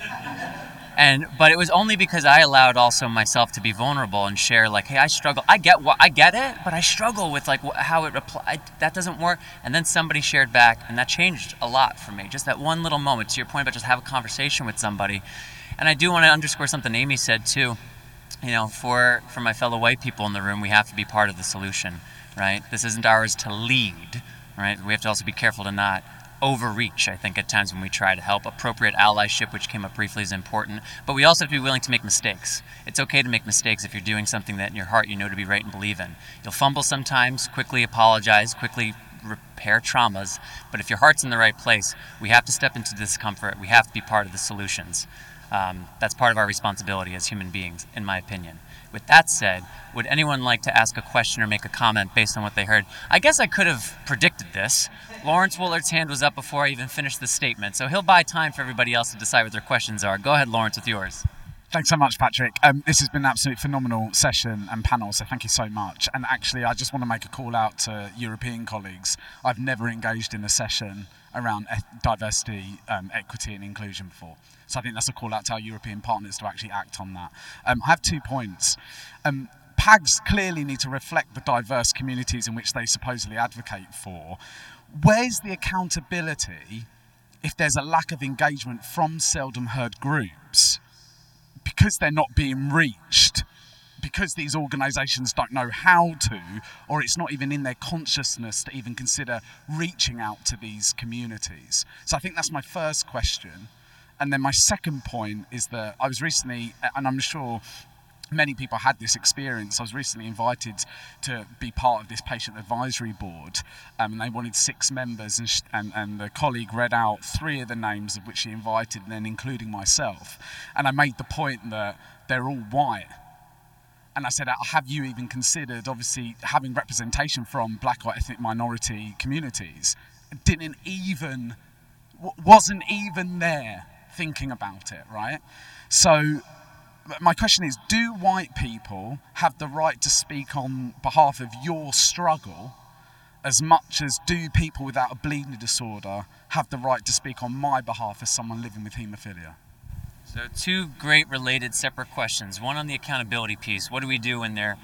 and but it was only because I allowed also myself to be vulnerable and share like, hey, I struggle. I get what I get it, but I struggle with like how it apply. That doesn't work. And then somebody shared back, and that changed a lot for me. Just that one little moment. To your point about just have a conversation with somebody. And I do want to underscore something Amy said too. You know, for for my fellow white people in the room, we have to be part of the solution, right? This isn't ours to lead, right? We have to also be careful to not overreach, I think, at times when we try to help. Appropriate allyship, which came up briefly, is important. But we also have to be willing to make mistakes. It's okay to make mistakes if you're doing something that in your heart you know to be right and believe in. You'll fumble sometimes, quickly apologize, quickly repair traumas. But if your heart's in the right place, we have to step into discomfort. We have to be part of the solutions. Um, that's part of our responsibility as human beings, in my opinion. With that said, would anyone like to ask a question or make a comment based on what they heard? I guess I could have predicted this. Laurence Woollard's hand was up before I even finished the statement, so he'll buy time for everybody else to decide what their questions are. Go ahead, Laurence, with yours. Thanks so much, Patrick. Um, this has been an absolutely phenomenal session and panel, so thank you so much. And actually, I just want to make a call out to European colleagues. I've never engaged in a session around diversity, um, equity, and inclusion before. So I think that's a call out to our European partners to actually act on that. Um, I have two points. Um, PAGs clearly need to reflect the diverse communities in which they supposedly advocate for. Where's the accountability if there's a lack of engagement from seldom heard groups? because they're not being reached, because these organisations don't know how to, or it's not even in their consciousness to even consider reaching out to these communities. So I think that's my first question. And then my second point is that I was recently, and I'm sure many people had this experience. I was recently invited to be part of this patient advisory board, um, and they wanted six members, and, sh- and, and the colleague read out three of the names of which she invited, and then including myself. And I made the point that they're all white. And I said, have you even considered, obviously, having representation from black or ethnic minority communities? Didn't even, wasn't even there thinking about it, right? So my question is do white people have the right to speak on behalf of your struggle as much as do people without a bleeding disorder have the right to speak on my behalf as someone living with haemophilia? So, two great related separate questions. One on the accountability piece. What do we do when there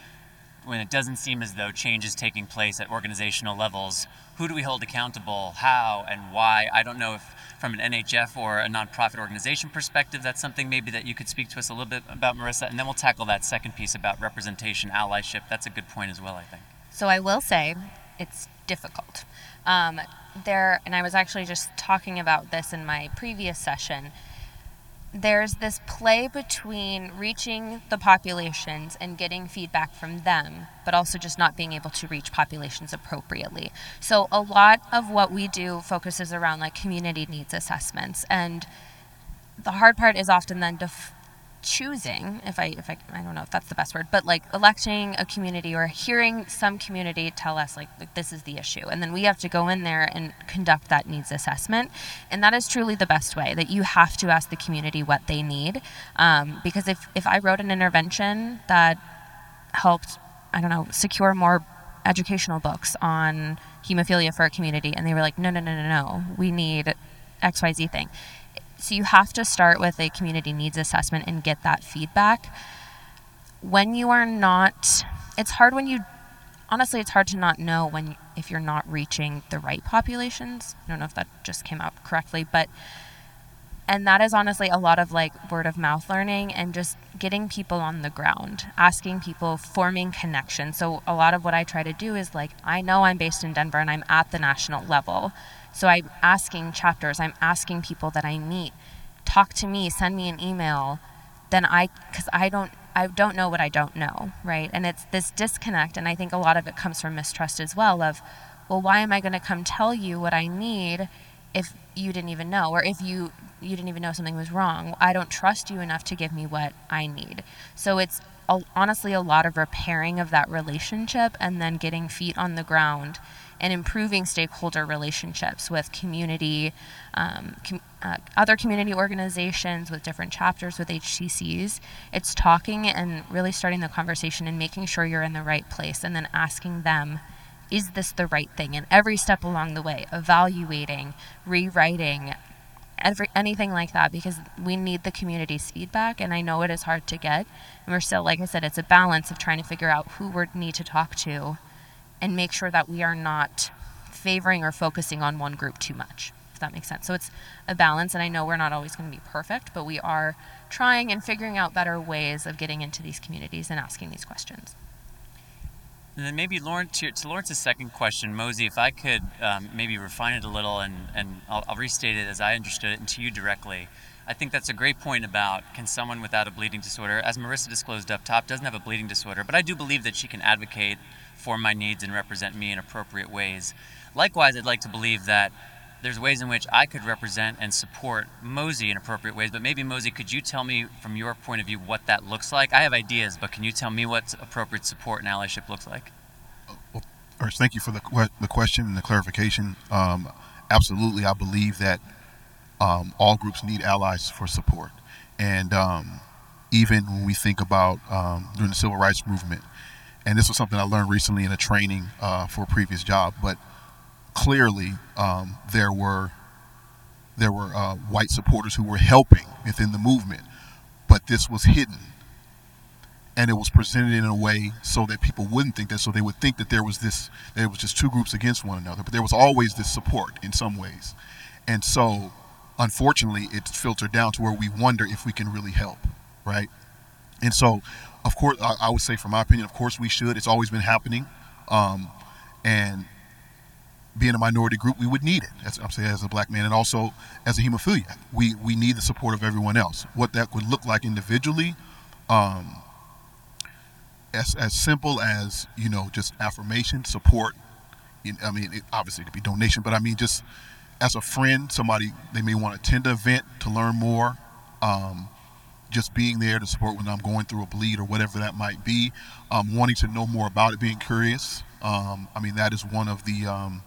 when it doesn't seem as though change is taking place at organizational levels? Who do we hold accountable? How and why? I don't know if from an NHF or a nonprofit organization perspective, that's something maybe that you could speak to us a little bit about, Marissa, and then we'll tackle that second piece about representation, allyship. That's a good point as well, I think. So I will say it's difficult. Um, there, and I was actually just talking about this in my previous session there's this play between reaching the populations and getting feedback from them, but also just not being able to reach populations appropriately. So, a lot of what we do focuses around like community needs assessments. And the hard part is often then def- choosing if i if i i don't know if that's the best word but like electing a community or hearing some community tell us like, like this is the issue. And then we have to go in there and conduct that needs assessment. And that is truly the best way that you have to ask the community what they need. Um, because if if i wrote an intervention that helped i don't know secure more educational books on hemophilia for a community and they were like no no no no no. We need xyz thing so you have to start with a community needs assessment and get that feedback. When you are not, it's hard when you, honestly, it's hard to not know when if you're not reaching the right populations. I don't know if that just came out correctly, but and that is honestly a lot of like word of mouth learning and just getting people on the ground asking people forming connections so a lot of what i try to do is like i know i'm based in denver and i'm at the national level so I'm asking chapters, I'm asking people that I meet, talk to me, send me an email. Then I, because I don't, I don't know what I don't know, right? And it's this disconnect, and I think a lot of it comes from mistrust as well. Of, well, why am I going to come tell you what I need if you didn't even know, or if you you didn't even know something was wrong? I don't trust you enough to give me what I need. So it's honestly a lot of repairing of that relationship, and then getting feet on the ground and improving stakeholder relationships with community, um, com- uh, other community organizations, with different chapters, with HTCs. It's talking and really starting the conversation and making sure you're in the right place and then asking them, is this the right thing? And every step along the way, evaluating, rewriting, every, anything like that because we need the community's feedback and I know it is hard to get and we're still like I said it's a balance of trying to figure out who we need to talk to and make sure that we are not favoring or focusing on one group too much, if that makes sense. So it's a balance, and I know we're not always going to be perfect, but we are trying and figuring out better ways of getting into these communities and asking these questions. And then maybe Lauren, to, to Laurence's second question, Mosey, if I could um, maybe refine it a little and, and I'll, I'll restate it as I understood it and to you directly. I think that's a great point about can someone without a bleeding disorder, as Marissa disclosed up top, doesn't have a bleeding disorder, but I do believe that she can advocate for my needs and represent me in appropriate ways. Likewise, I'd like to believe that there's ways in which I could represent and support Mosey in appropriate ways, but maybe Mosey, could you tell me from your point of view what that looks like? I have ideas, but can you tell me what appropriate support and allyship looks like? Well, first, thank you for the, the question and the clarification. Um, absolutely, I believe that um, all groups need allies for support. And um, even when we think about um, during the civil rights movement. And this was something I learned recently in a training uh, for a previous job. But clearly, um, there were there were uh, white supporters who were helping within the movement, but this was hidden and it was presented in a way so that people wouldn't think that so they would think that there was this it was just two groups against one another but there was always this support in some ways and so unfortunately it's filtered down to where we wonder if we can really help right and so of course i, I would say from my opinion of course we should it's always been happening um, and being a minority group, we would need it. As I'm saying, as a black man, and also as a hemophiliac, we we need the support of everyone else. What that would look like individually, um, as, as simple as you know just affirmation support i mean it, obviously could be donation but i mean just as a friend somebody they may want to attend an event to learn more um, just being there to support when i'm going through a bleed or whatever that might be um, wanting to know more about it being curious um, i mean that is one of the um,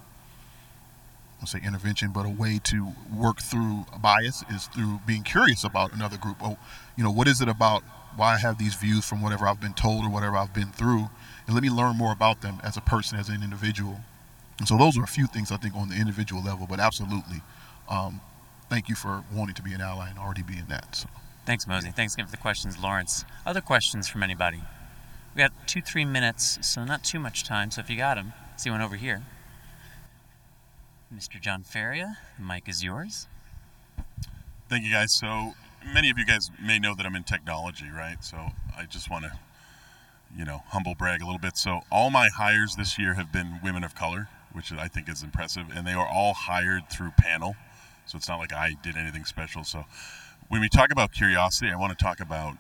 I say intervention, but a way to work through bias is through being curious about another group. Oh, you know, what is it about why I have these views from whatever I've been told or whatever I've been through, and let me learn more about them as a person, as an individual. And so those are a few things I think on the individual level, but absolutely, um, thank you for wanting to be an ally and already being that. So. Thanks, Mosey. Thanks again for the questions, Laurence. Other questions from anybody? We got two, three minutes, so not too much time. So if you got them, see one over here. Mr. John Feria, the mic is yours. Thank you, guys. So many of you guys may know that I'm in technology, right? So I just want to, you know, humble brag a little bit. So all my hires this year have been women of color, which I think is impressive, and they are all hired through panel. So it's not like I did anything special. So when we talk about curiosity, I want to talk about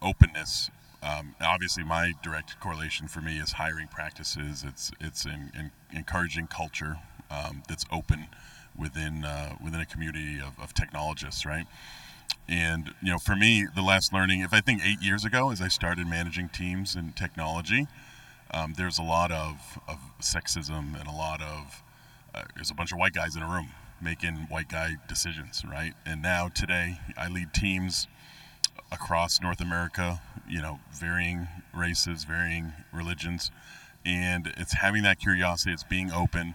openness. Um, obviously, my direct correlation for me is hiring practices. It's it's in, in encouraging culture um, that's open within uh, within a community of, of technologists, right? And you know, for me, the last learning, if I think eight years ago, as I started managing teams in technology, um, there's a lot of, of sexism and a lot of uh, there's a bunch of white guys in a room making white guy decisions, right? And now today, I lead teams across North America, you know, varying races, varying religions, and it's having that curiosity. It's being open.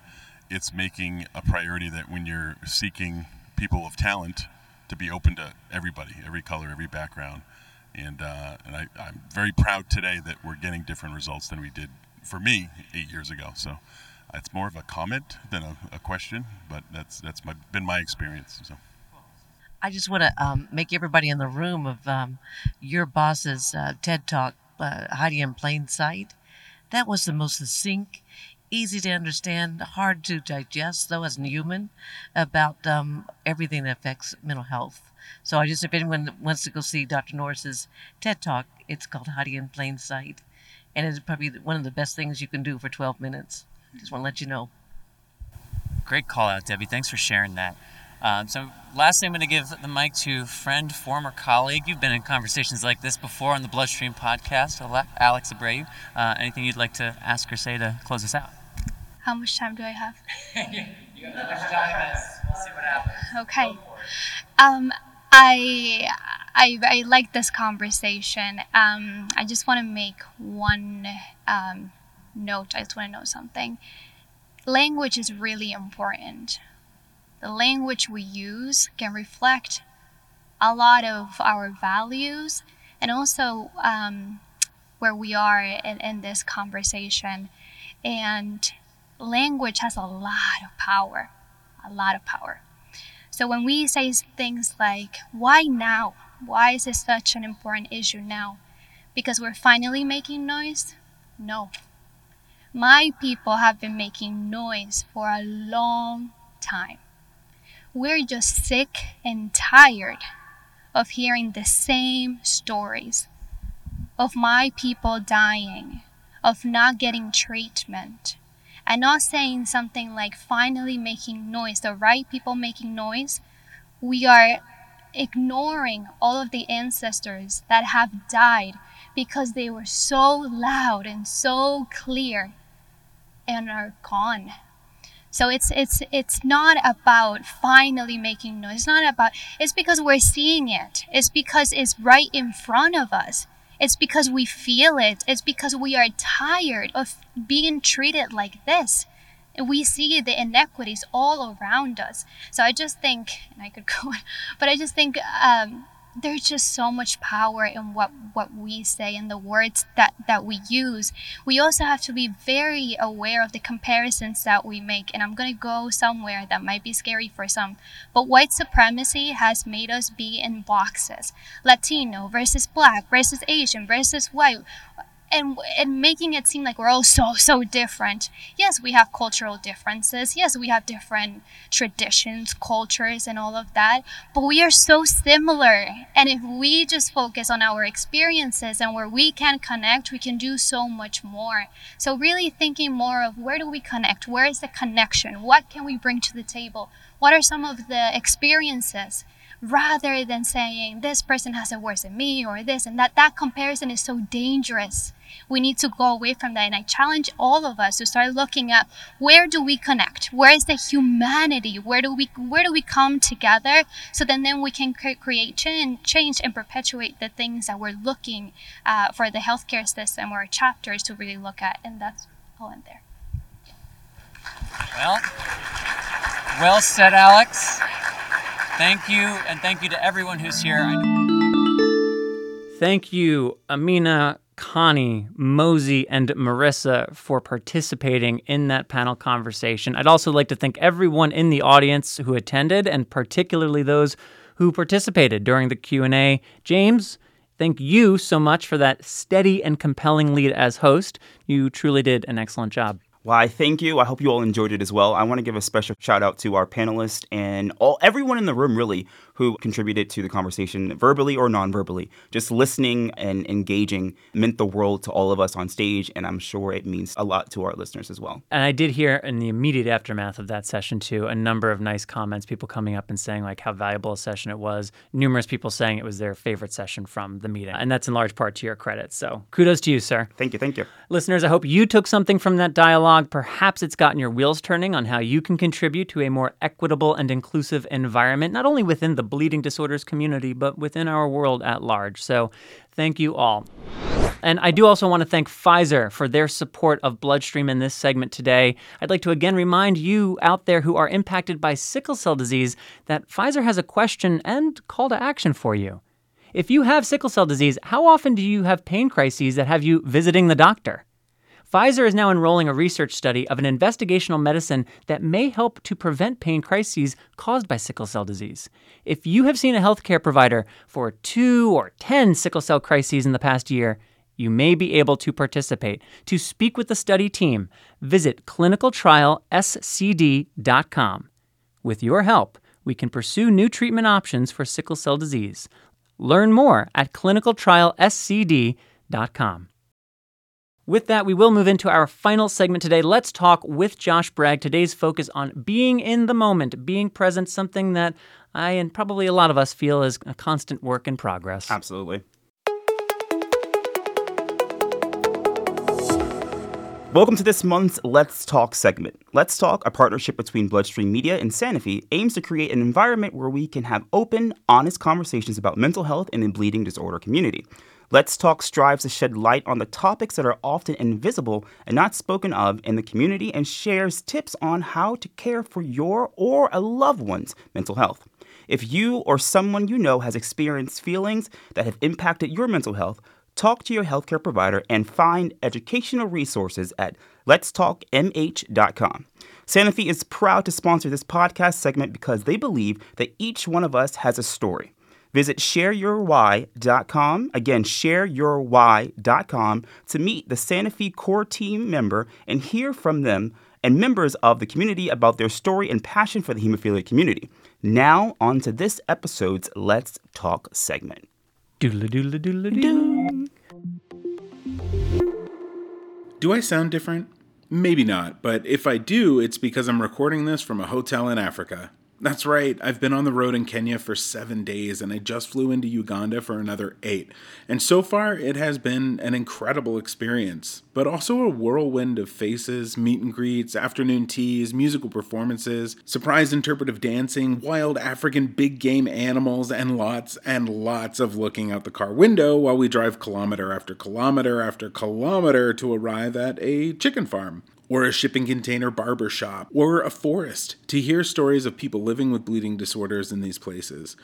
It's making a priority that when you're seeking people of talent to be open to everybody, every color, every background. And, uh, and I, I'm very proud today that we're getting different results than we did for me eight years ago. So it's more of a comment than a, a question, but that's that's my, been my experience. So. I just want to um, make everybody in the room of um, your boss's uh, TED Talk, uh, hiding in plain sight. That was the most succinct, easy to understand, hard to digest, though, as a human, about um, everything that affects mental health. So I just, if anyone wants to go see Dr. Norris's TED Talk, it's called Hiding in Plain Sight. And it's probably one of the best things you can do for 12 minutes. Just want to let you know. Great call out, Debbie. Thanks for sharing that. Um, so, lastly, I'm going to give the mic to friend, former colleague. You've been in conversations like this before on the Bloodstream podcast, Alex Abreu. Uh, anything you'd like to ask or say to close us out? How much time do I have? you got have much time we'll see what happens. Okay. Um, I, I, I like this conversation. Um, I just want to make one um, note. I just want to know something. Language is really important. The language we use can reflect a lot of our values and also um, where we are in, in this conversation. And language has a lot of power, a lot of power. So when we say things like, why now? Why is this such an important issue now? Because we're finally making noise? No. My people have been making noise for a long time. We're just sick and tired of hearing the same stories of my people dying, of not getting treatment, and not saying something like finally making noise, the right people making noise, we are ignoring all of the ancestors that have died because they were so loud and so clear and are gone. So it's it's it's not about finally making noise. It's not about it's because we're seeing it. It's because it's right in front of us. It's because we feel it. It's because we are tired of being treated like this. We see the inequities all around us. So I just think, and I could go, but I just think um, there's just so much power in what what we say and the words that that we use. We also have to be very aware of the comparisons that we make and i'm going to go somewhere that might be scary for some but white supremacy has made us be in boxes. Latino versus black versus asian versus white and and making it seem like we're all so so different. Yes, we have cultural differences. Yes, we have different traditions, cultures, and all of that. But we are so similar. And if we just focus on our experiences and where we can connect, we can do so much more. So really thinking more of where do we connect? Where is the connection? What can we bring to the table? What are some of the experiences? Rather than saying this person has it worse than me or this and that that comparison is so dangerous. We need to go away from that. And i challenge all of us to start looking at where do we connect? Where is the humanity? Where do we where do we come together so then then we can create change, and perpetuate the things that we're looking uh, for the healthcare system or chapters to really look at? And that's all in there. Well well said alex Thank you, and thank you to everyone who's here. Thank you, Amina, Connie, Mosey, and Marissa for participating in that panel conversation. I'd also like to thank everyone in the audience who attended, and particularly those who participated during the Q&A. James, thank you so much for that steady and compelling lead as host. You truly did an excellent job. Why, thank you. I hope you all enjoyed it as well. I want to give a special shout out to our panelists and all everyone in the room really who contributed to the conversation verbally or non-verbally. Just listening and engaging meant the world to all of us on stage and I'm sure it means a lot to our listeners as well. And I did hear in the immediate aftermath of that session too a number of nice comments, people coming up and saying like how valuable a session it was. Numerous people saying it was their favorite session from the meeting. And that's in large part to your credit. So, kudos to you, sir. Thank you. Thank you. Listeners, I hope you took something from that dialogue. Perhaps it's gotten your wheels turning on how you can contribute to a more equitable and inclusive environment, not only within the bleeding disorders community, but within our world at large. So thank you all. And I do also want to thank Pfizer for their support of Bloodstream in this segment today. I'd like to again remind you out there who are impacted by sickle cell disease that Pfizer has a question and call to action for you. If you have sickle cell disease, how often do you have pain crises that have you visiting the doctor? Pfizer is now enrolling a research study of an investigational medicine that may help to prevent pain crises caused by sickle cell disease. If you have seen a healthcare provider for two or 10 sickle cell crises in the past year, you may be able to participate. To speak with the study team, visit clinicaltrialscd.com. With your help, we can pursue new treatment options for sickle cell disease. Learn more at clinicaltrialscd.com. With that, we will move into our final segment today. Let's talk with Josh Bragg. Today's focus on being in the moment, being present, something that I and probably a lot of us feel is a constant work in progress. Absolutely. Welcome to this month's Let's Talk segment. Let's Talk, a partnership between Bloodstream Media and Sanofi, aims to create an environment where we can have open, honest conversations about mental health in the bleeding disorder community. Let's Talk strives to shed light on the topics that are often invisible and not spoken of in the community and shares tips on how to care for your or a loved one's mental health. If you or someone you know has experienced feelings that have impacted your mental health, talk to your healthcare provider and find educational resources at letstalkmh.com. Sanofi is proud to sponsor this podcast segment because they believe that each one of us has a story. Visit shareyourwhy.com. Again, shareyourwhy.com to meet the Sanofi core team member and hear from them and members of the community about their story and passion for the hemophilia community. Now, on to this episode's Let's Talk segment. Doodle doodle doodle doo. Do I sound different? Maybe not, but if I do, it's because I'm recording this from a hotel in Africa. That's right. I've been on the road in Kenya for seven days and I just flew into Uganda for another eight. And so far, it has been an incredible experience, but also a whirlwind of faces, meet and greets, afternoon teas, musical performances, surprise interpretive dancing, wild African big game animals, and lots and lots of looking out the car window while we drive kilometer after kilometer after kilometer to arrive at a chicken farm or a shipping container barber shop, or a forest to hear stories of people living with bleeding disorders in these places.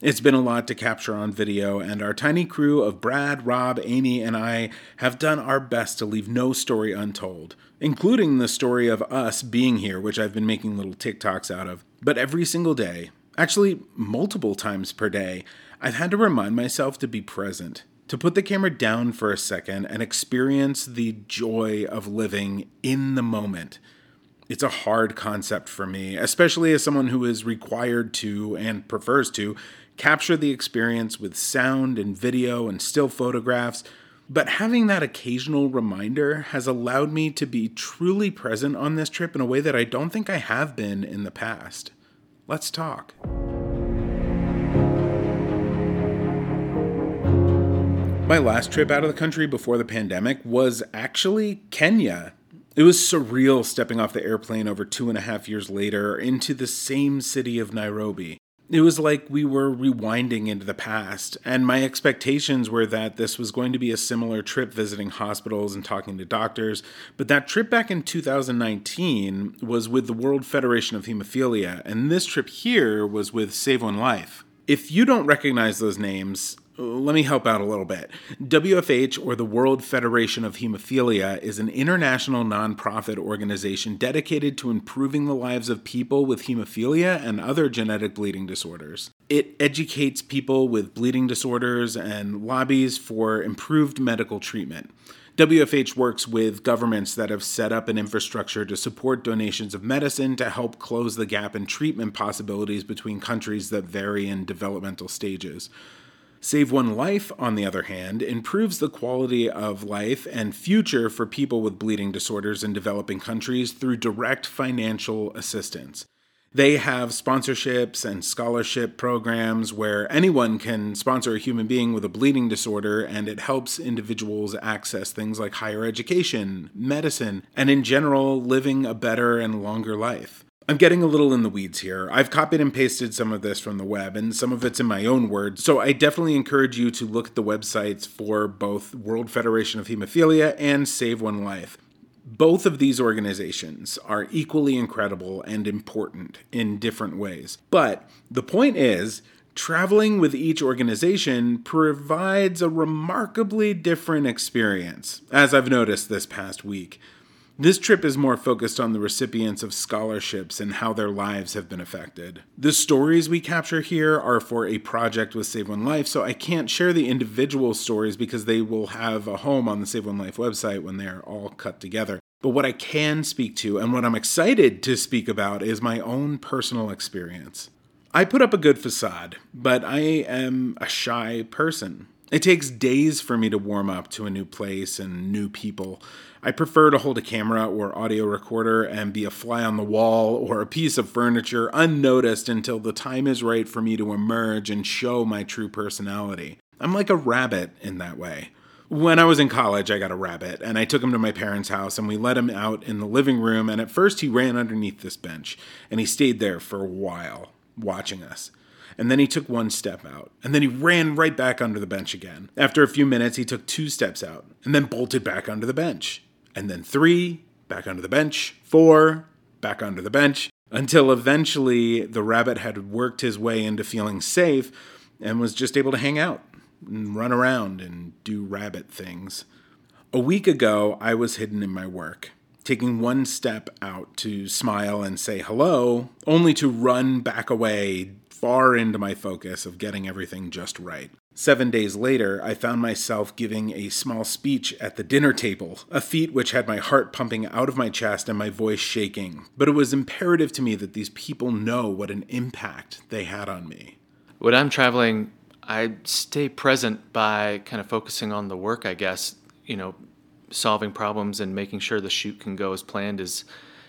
It's been a lot to capture on video, and our tiny crew of Brad, Rob, Amy, and I have done our best to leave no story untold, including the story of us being here, which I've been making little TikToks out of. But every single day, actually multiple times per day, I've had to remind myself to be present, to put the camera down for a second and experience the joy of living in the moment. It's a hard concept for me, especially as someone who is required to and prefers to capture the experience with sound and video and still photographs. But having that occasional reminder has allowed me to be truly present on this trip in a way that I don't think I have been in the past. Let's talk. My last trip out of the country before the pandemic was actually Kenya. It was surreal stepping off the airplane over two and a half years later into the same city of Nairobi. It was like we were rewinding into the past, and my expectations were that this was going to be a similar trip visiting hospitals and talking to doctors. But that trip back in 2019 was with the World Federation of Hemophilia, and this trip here was with Save One Life. If you don't recognize those names, let me help out a little bit. WFH, or the World Federation of Hemophilia, is an international nonprofit organization dedicated to improving the lives of people with hemophilia and other genetic bleeding disorders. It educates people with bleeding disorders and lobbies for improved medical treatment. WFH works with governments that have set up an infrastructure to support donations of medicine to help close the gap in treatment possibilities between countries that vary in developmental stages. Save One Life, on the other hand, improves the quality of life and future for people with bleeding disorders in developing countries through direct financial assistance. They have sponsorships and scholarship programs where anyone can sponsor a human being with a bleeding disorder, and it helps individuals access things like higher education, medicine, and in general, living a better and longer life. I'm getting a little in the weeds here. I've copied and pasted some of this from the web, and some of it's in my own words. So I definitely encourage you to look at the websites for both World Federation of Hemophilia and Save One Life. Both of these organizations are equally incredible and important in different ways. But the point is, traveling with each organization provides a remarkably different experience, as I've noticed this past week. This trip is more focused on the recipients of scholarships and how their lives have been affected. The stories we capture here are for a project with Save One Life, so I can't share the individual stories because they will have a home on the Save One Life website when they're all cut together. But what I can speak to and what I'm excited to speak about is my own personal experience. I put up a good facade, but I am a shy person. It takes days for me to warm up to a new place and new people. I prefer to hold a camera or audio recorder and be a fly on the wall or a piece of furniture unnoticed until the time is right for me to emerge and show my true personality. I'm like a rabbit in that way. When I was in college, I got a rabbit and I took him to my parents' house and we let him out in the living room. And at first, he ran underneath this bench and he stayed there for a while watching us and then he took one step out, and then he ran right back under the bench again. After a few minutes, he took two steps out, and then bolted back under the bench, and then three, back under the bench, four, back under the bench, until eventually the rabbit had worked his way into feeling safe and was just able to hang out and run around and do rabbit things. A week ago, I was hidden in my work, taking one step out to smile and say hello, only to run back away far into my focus of getting everything just right. Seven days later, I found myself giving a small speech at the dinner table, a feat which had my heart pumping out of my chest and my voice shaking. But it was imperative to me that these people know what an impact they had on me. When I'm traveling, I stay present by kind of focusing on the work, I guess. You know, solving problems and making sure the shoot can go as planned is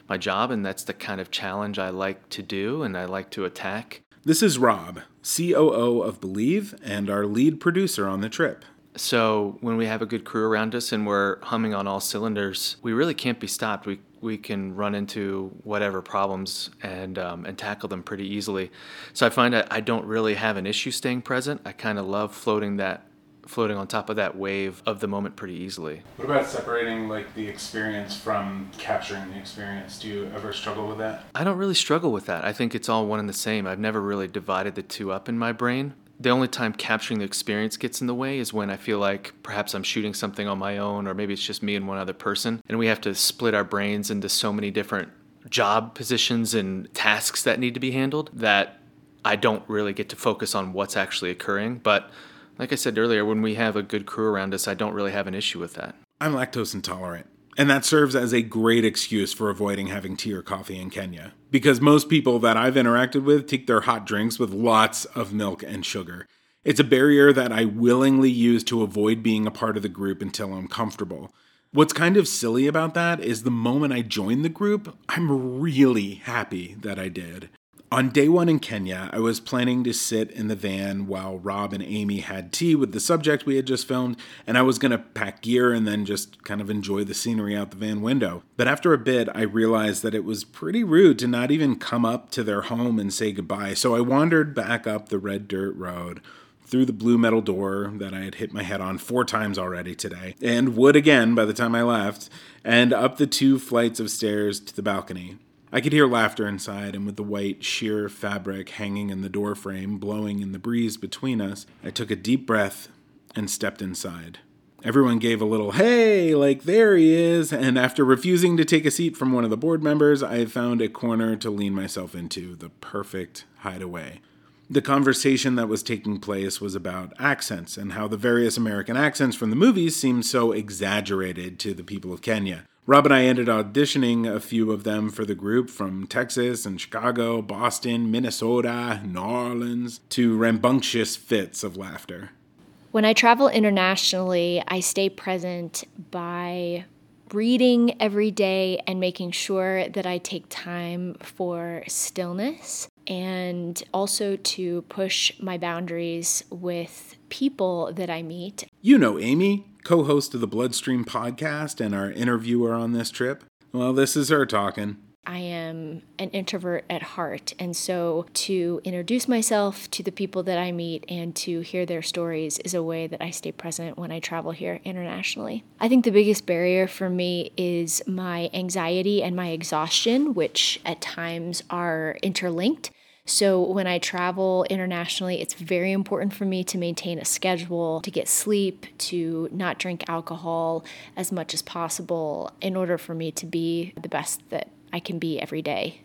my job, and that's the kind of challenge I like to do and I like to attack. This is Rob, COO of Believe, and our lead producer on the trip. So when we have a good crew around us and we're humming on all cylinders, we really can't be stopped. We we can run into whatever problems and um, and tackle them pretty easily. So I find that I don't really have an issue staying present. I kind of love floating that floating on top of that wave of the moment pretty easily. What about separating like the experience from capturing the experience? Do you ever struggle with that? I don't really struggle with that. I think it's all one and the same. I've never really divided the two up in my brain. The only time capturing the experience gets in the way is when I feel like perhaps I'm shooting something on my own, or maybe it's just me and one other person, and we have to split our brains into so many different job positions and tasks that need to be handled that I don't really get to focus on what's actually occurring. But like I said earlier, when we have a good crew around us, I don't really have an issue with that. I'm lactose intolerant. And that serves as a great excuse for avoiding having tea or coffee in Kenya. Because most people that I've interacted with take their hot drinks with lots of milk and sugar. It's a barrier that I willingly use to avoid being a part of the group until I'm comfortable. What's kind of silly about that is the moment I joined the group, I'm really happy that I did. On day one in Kenya, I was planning to sit in the van while Rob and Amy had tea with the subject we had just filmed, and I was going to pack gear and then just kind of enjoy the scenery out the van window. But after a bit, I realized that it was pretty rude to not even come up to their home and say goodbye, so I wandered back up the red dirt road through the blue metal door that I had hit my head on four times already today, and would again by the time I left, and up the two flights of stairs to the balcony. I could hear laughter inside, and with the white, sheer fabric hanging in the doorframe blowing in the breeze between us, I took a deep breath and stepped inside. Everyone gave a little, hey, like there he is, and after refusing to take a seat from one of the board members, I found a corner to lean myself into, the perfect hideaway. The conversation that was taking place was about accents and how the various American accents from the movies seemed so exaggerated to the people of Kenya. Rob and I ended auditioning a few of them for the group from Texas and Chicago, Boston, Minnesota, New Orleans, to rambunctious fits of laughter. When I travel internationally, I stay present by reading every day and making sure that I take time for stillness and also to push my boundaries with people that I meet. You know Amy, co host of the Bloodstream podcast and our interviewer on this trip. Well, this is her talking. I am an introvert at heart, and so to introduce myself to the people that I meet and to hear their stories is a way that I stay present when I travel here internationally. I think the biggest barrier for me is my anxiety and my exhaustion, which at times are interlinked. So when I travel internationally, it's very important for me to maintain a schedule, to get sleep, to not drink alcohol as much as possible in order for me to be the best that I can be every day.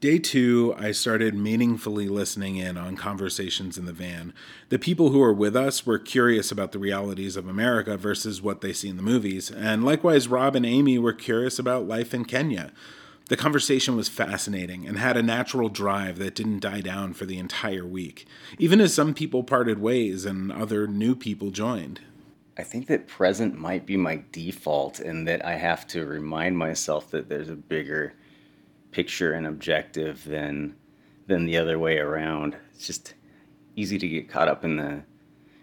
Day two, I started meaningfully listening in on conversations in the van. The people who were with us were curious about the realities of America versus what they see in the movies, and likewise, Rob and Amy were curious about life in Kenya. The conversation was fascinating and had a natural drive that didn't die down for the entire week, even as some people parted ways and other new people joined. I think that present might be my default, and that I have to remind myself that there's a bigger picture and objective than than the other way around. It's just easy to get caught up in the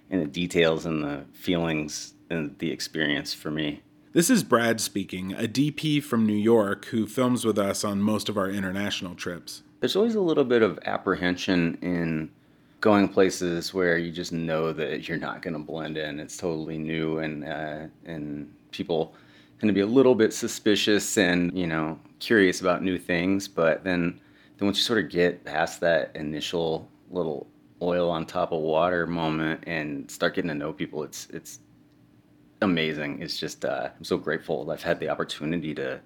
in the details and the feelings and the experience for me. This is Brad speaking, a DP from New York who films with us on most of our international trips. There's always a little bit of apprehension in going places where you just know that you're not going to blend in. It's totally new, and uh, and people tend to be a little bit suspicious and you know curious about new things. But then then once you sort of get past that initial little oil on top of water moment and start getting to know people, it's it's amazing. It's just uh, I'm so grateful I've had the opportunity to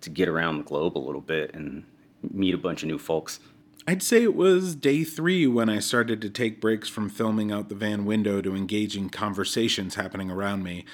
to get around the globe a little bit and meet a bunch of new folks. I'd say it was day three when I started to take breaks from filming out the van window to engage in conversations happening around me.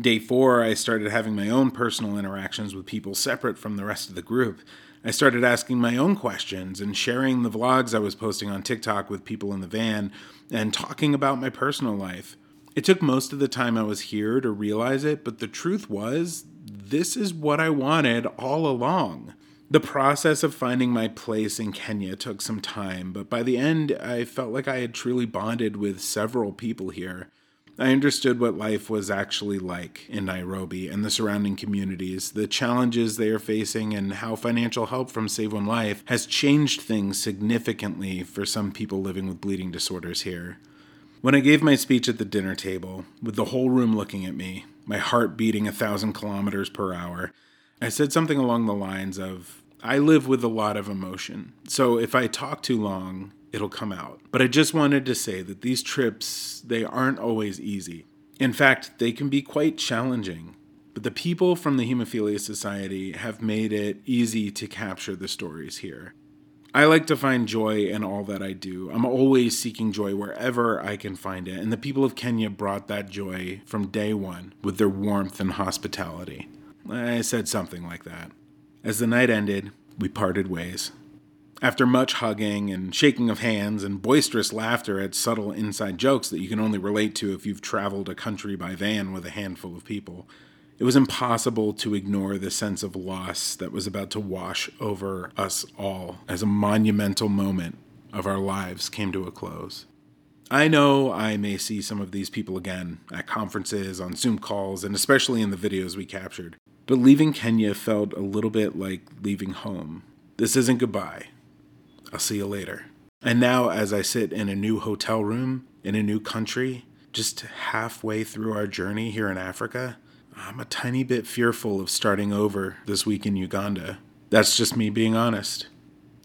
Day four, I started having my own personal interactions with people separate from the rest of the group. I started asking my own questions and sharing the vlogs I was posting on TikTok with people in the van and talking about my personal life. It took most of the time I was here to realize it, but the truth was, this is what I wanted all along. The process of finding my place in Kenya took some time, but by the end, I felt like I had truly bonded with several people here. I understood what life was actually like in Nairobi and the surrounding communities, the challenges they are facing, and how financial help from Save One Life has changed things significantly for some people living with bleeding disorders here. When I gave my speech at the dinner table, with the whole room looking at me, my heart beating a thousand kilometers per hour, I said something along the lines of I live with a lot of emotion, so if I talk too long, it'll come out. But I just wanted to say that these trips, they aren't always easy. In fact, they can be quite challenging. But the people from the Hemophilia Society have made it easy to capture the stories here. I like to find joy in all that I do. I'm always seeking joy wherever I can find it, and the people of Kenya brought that joy from day one with their warmth and hospitality. I said something like that. As the night ended, we parted ways. After much hugging and shaking of hands and boisterous laughter at subtle inside jokes that you can only relate to if you've traveled a country by van with a handful of people, it was impossible to ignore the sense of loss that was about to wash over us all as a monumental moment of our lives came to a close. I know I may see some of these people again at conferences, on Zoom calls, and especially in the videos we captured. But leaving Kenya felt a little bit like leaving home. This isn't goodbye. I'll see you later. And now, as I sit in a new hotel room in a new country, just halfway through our journey here in Africa, I'm a tiny bit fearful of starting over this week in Uganda. That's just me being honest.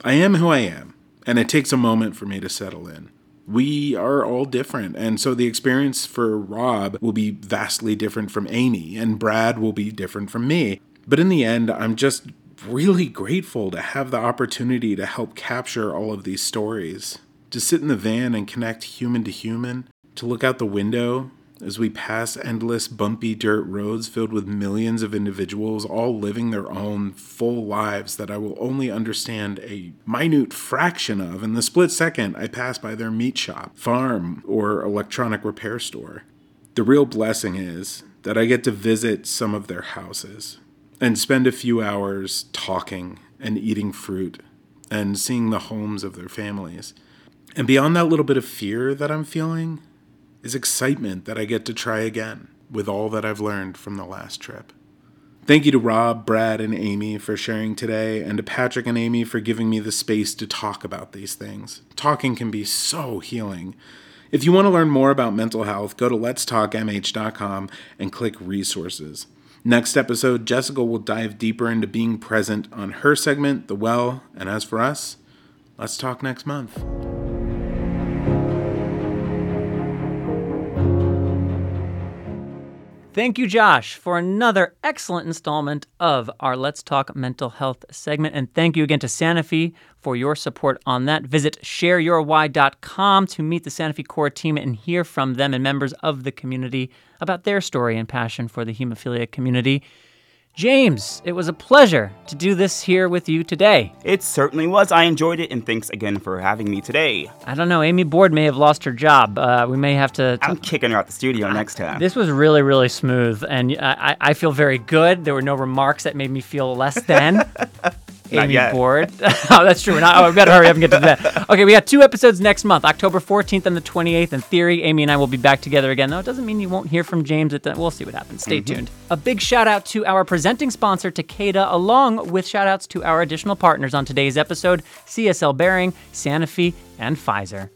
I am who I am, and it takes a moment for me to settle in. We are all different, and so the experience for Rob will be vastly different from Amy, and Brad will be different from me. But in the end, I'm just really grateful to have the opportunity to help capture all of these stories. To sit in the van and connect human to human, to look out the window as we pass endless bumpy dirt roads filled with millions of individuals all living their own full lives that I will only understand a minute fraction of in the split second I pass by their meat shop, farm, or electronic repair store. The real blessing is that I get to visit some of their houses and spend a few hours talking and eating fruit and seeing the homes of their families. And beyond that little bit of fear that I'm feeling is excitement that I get to try again with all that I've learned from the last trip. Thank you to Rob, Brad, and Amy for sharing today, and to Patrick and Amy for giving me the space to talk about these things. Talking can be so healing. If you want to learn more about mental health, go to letstalkmh.com and click resources. Next episode, Jessica will dive deeper into being present on her segment, The Well, and as for us, let's talk next month. Thank you, Josh, for another excellent installment of our Let's Talk Mental Health segment. And thank you again to Sanofi for your support on that. Visit shareyourwhy.com to meet the Sanofi core team and hear from them and members of the community about their story and passion for the hemophilia community. James, it was a pleasure to do this here with you today. It certainly was. I enjoyed it, and thanks again for having me today. I don't know. Amy Board may have lost her job. Uh, we may have to. I'm kicking her out the studio next time. This was really, really smooth, and I, I feel very good. There were no remarks that made me feel less than. Amy. Board. oh, that's true. We're not, oh, we better hurry up and get to that. Okay, we got two episodes next month, October 14th and the 28th. In theory, Amy and I will be back together again. Though it doesn't mean you won't hear from James. At the, we'll see what happens. Stay Mhm. tuned. A big shout out to our presenting sponsor, Takeda, along with shout outs to our additional partners on today's episode CSL Behring, Sanofi, and Pfizer.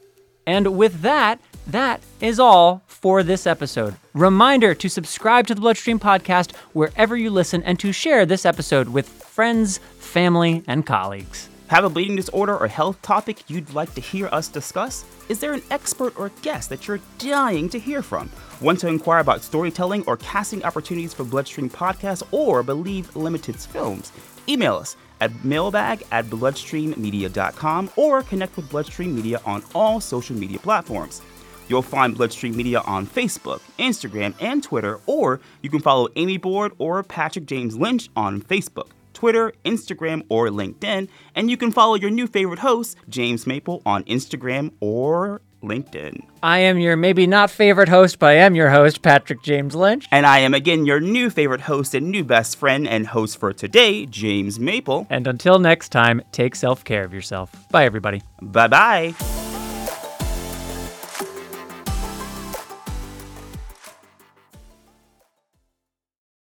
And with that, that is all for this episode. Reminder to subscribe to the Bloodstream Podcast wherever you listen and to share this episode with friends, family, and colleagues. Have a bleeding disorder or health topic you'd like to hear us discuss? Is there an expert or guest that you're dying to hear from? Want to inquire about storytelling or casting opportunities for Bloodstream Podcasts or Believe Limitless films? Email us at mailbag at bloodstreammedia.com or connect with Bloodstream Media on all social media platforms. You'll find Bloodstream Media on Facebook, Instagram, and Twitter, or you can follow Amy Board or Patrick James Lynch on Facebook, Twitter, Instagram, or LinkedIn. And you can follow your new favorite host, James Maple, on Instagram or LinkedIn. I am your maybe not favorite host, but I am your host, Patrick James Lynch. And I am again your new favorite host and new best friend and host for today, James Maple. And until next time, take self care of yourself. Bye, everybody. Bye bye.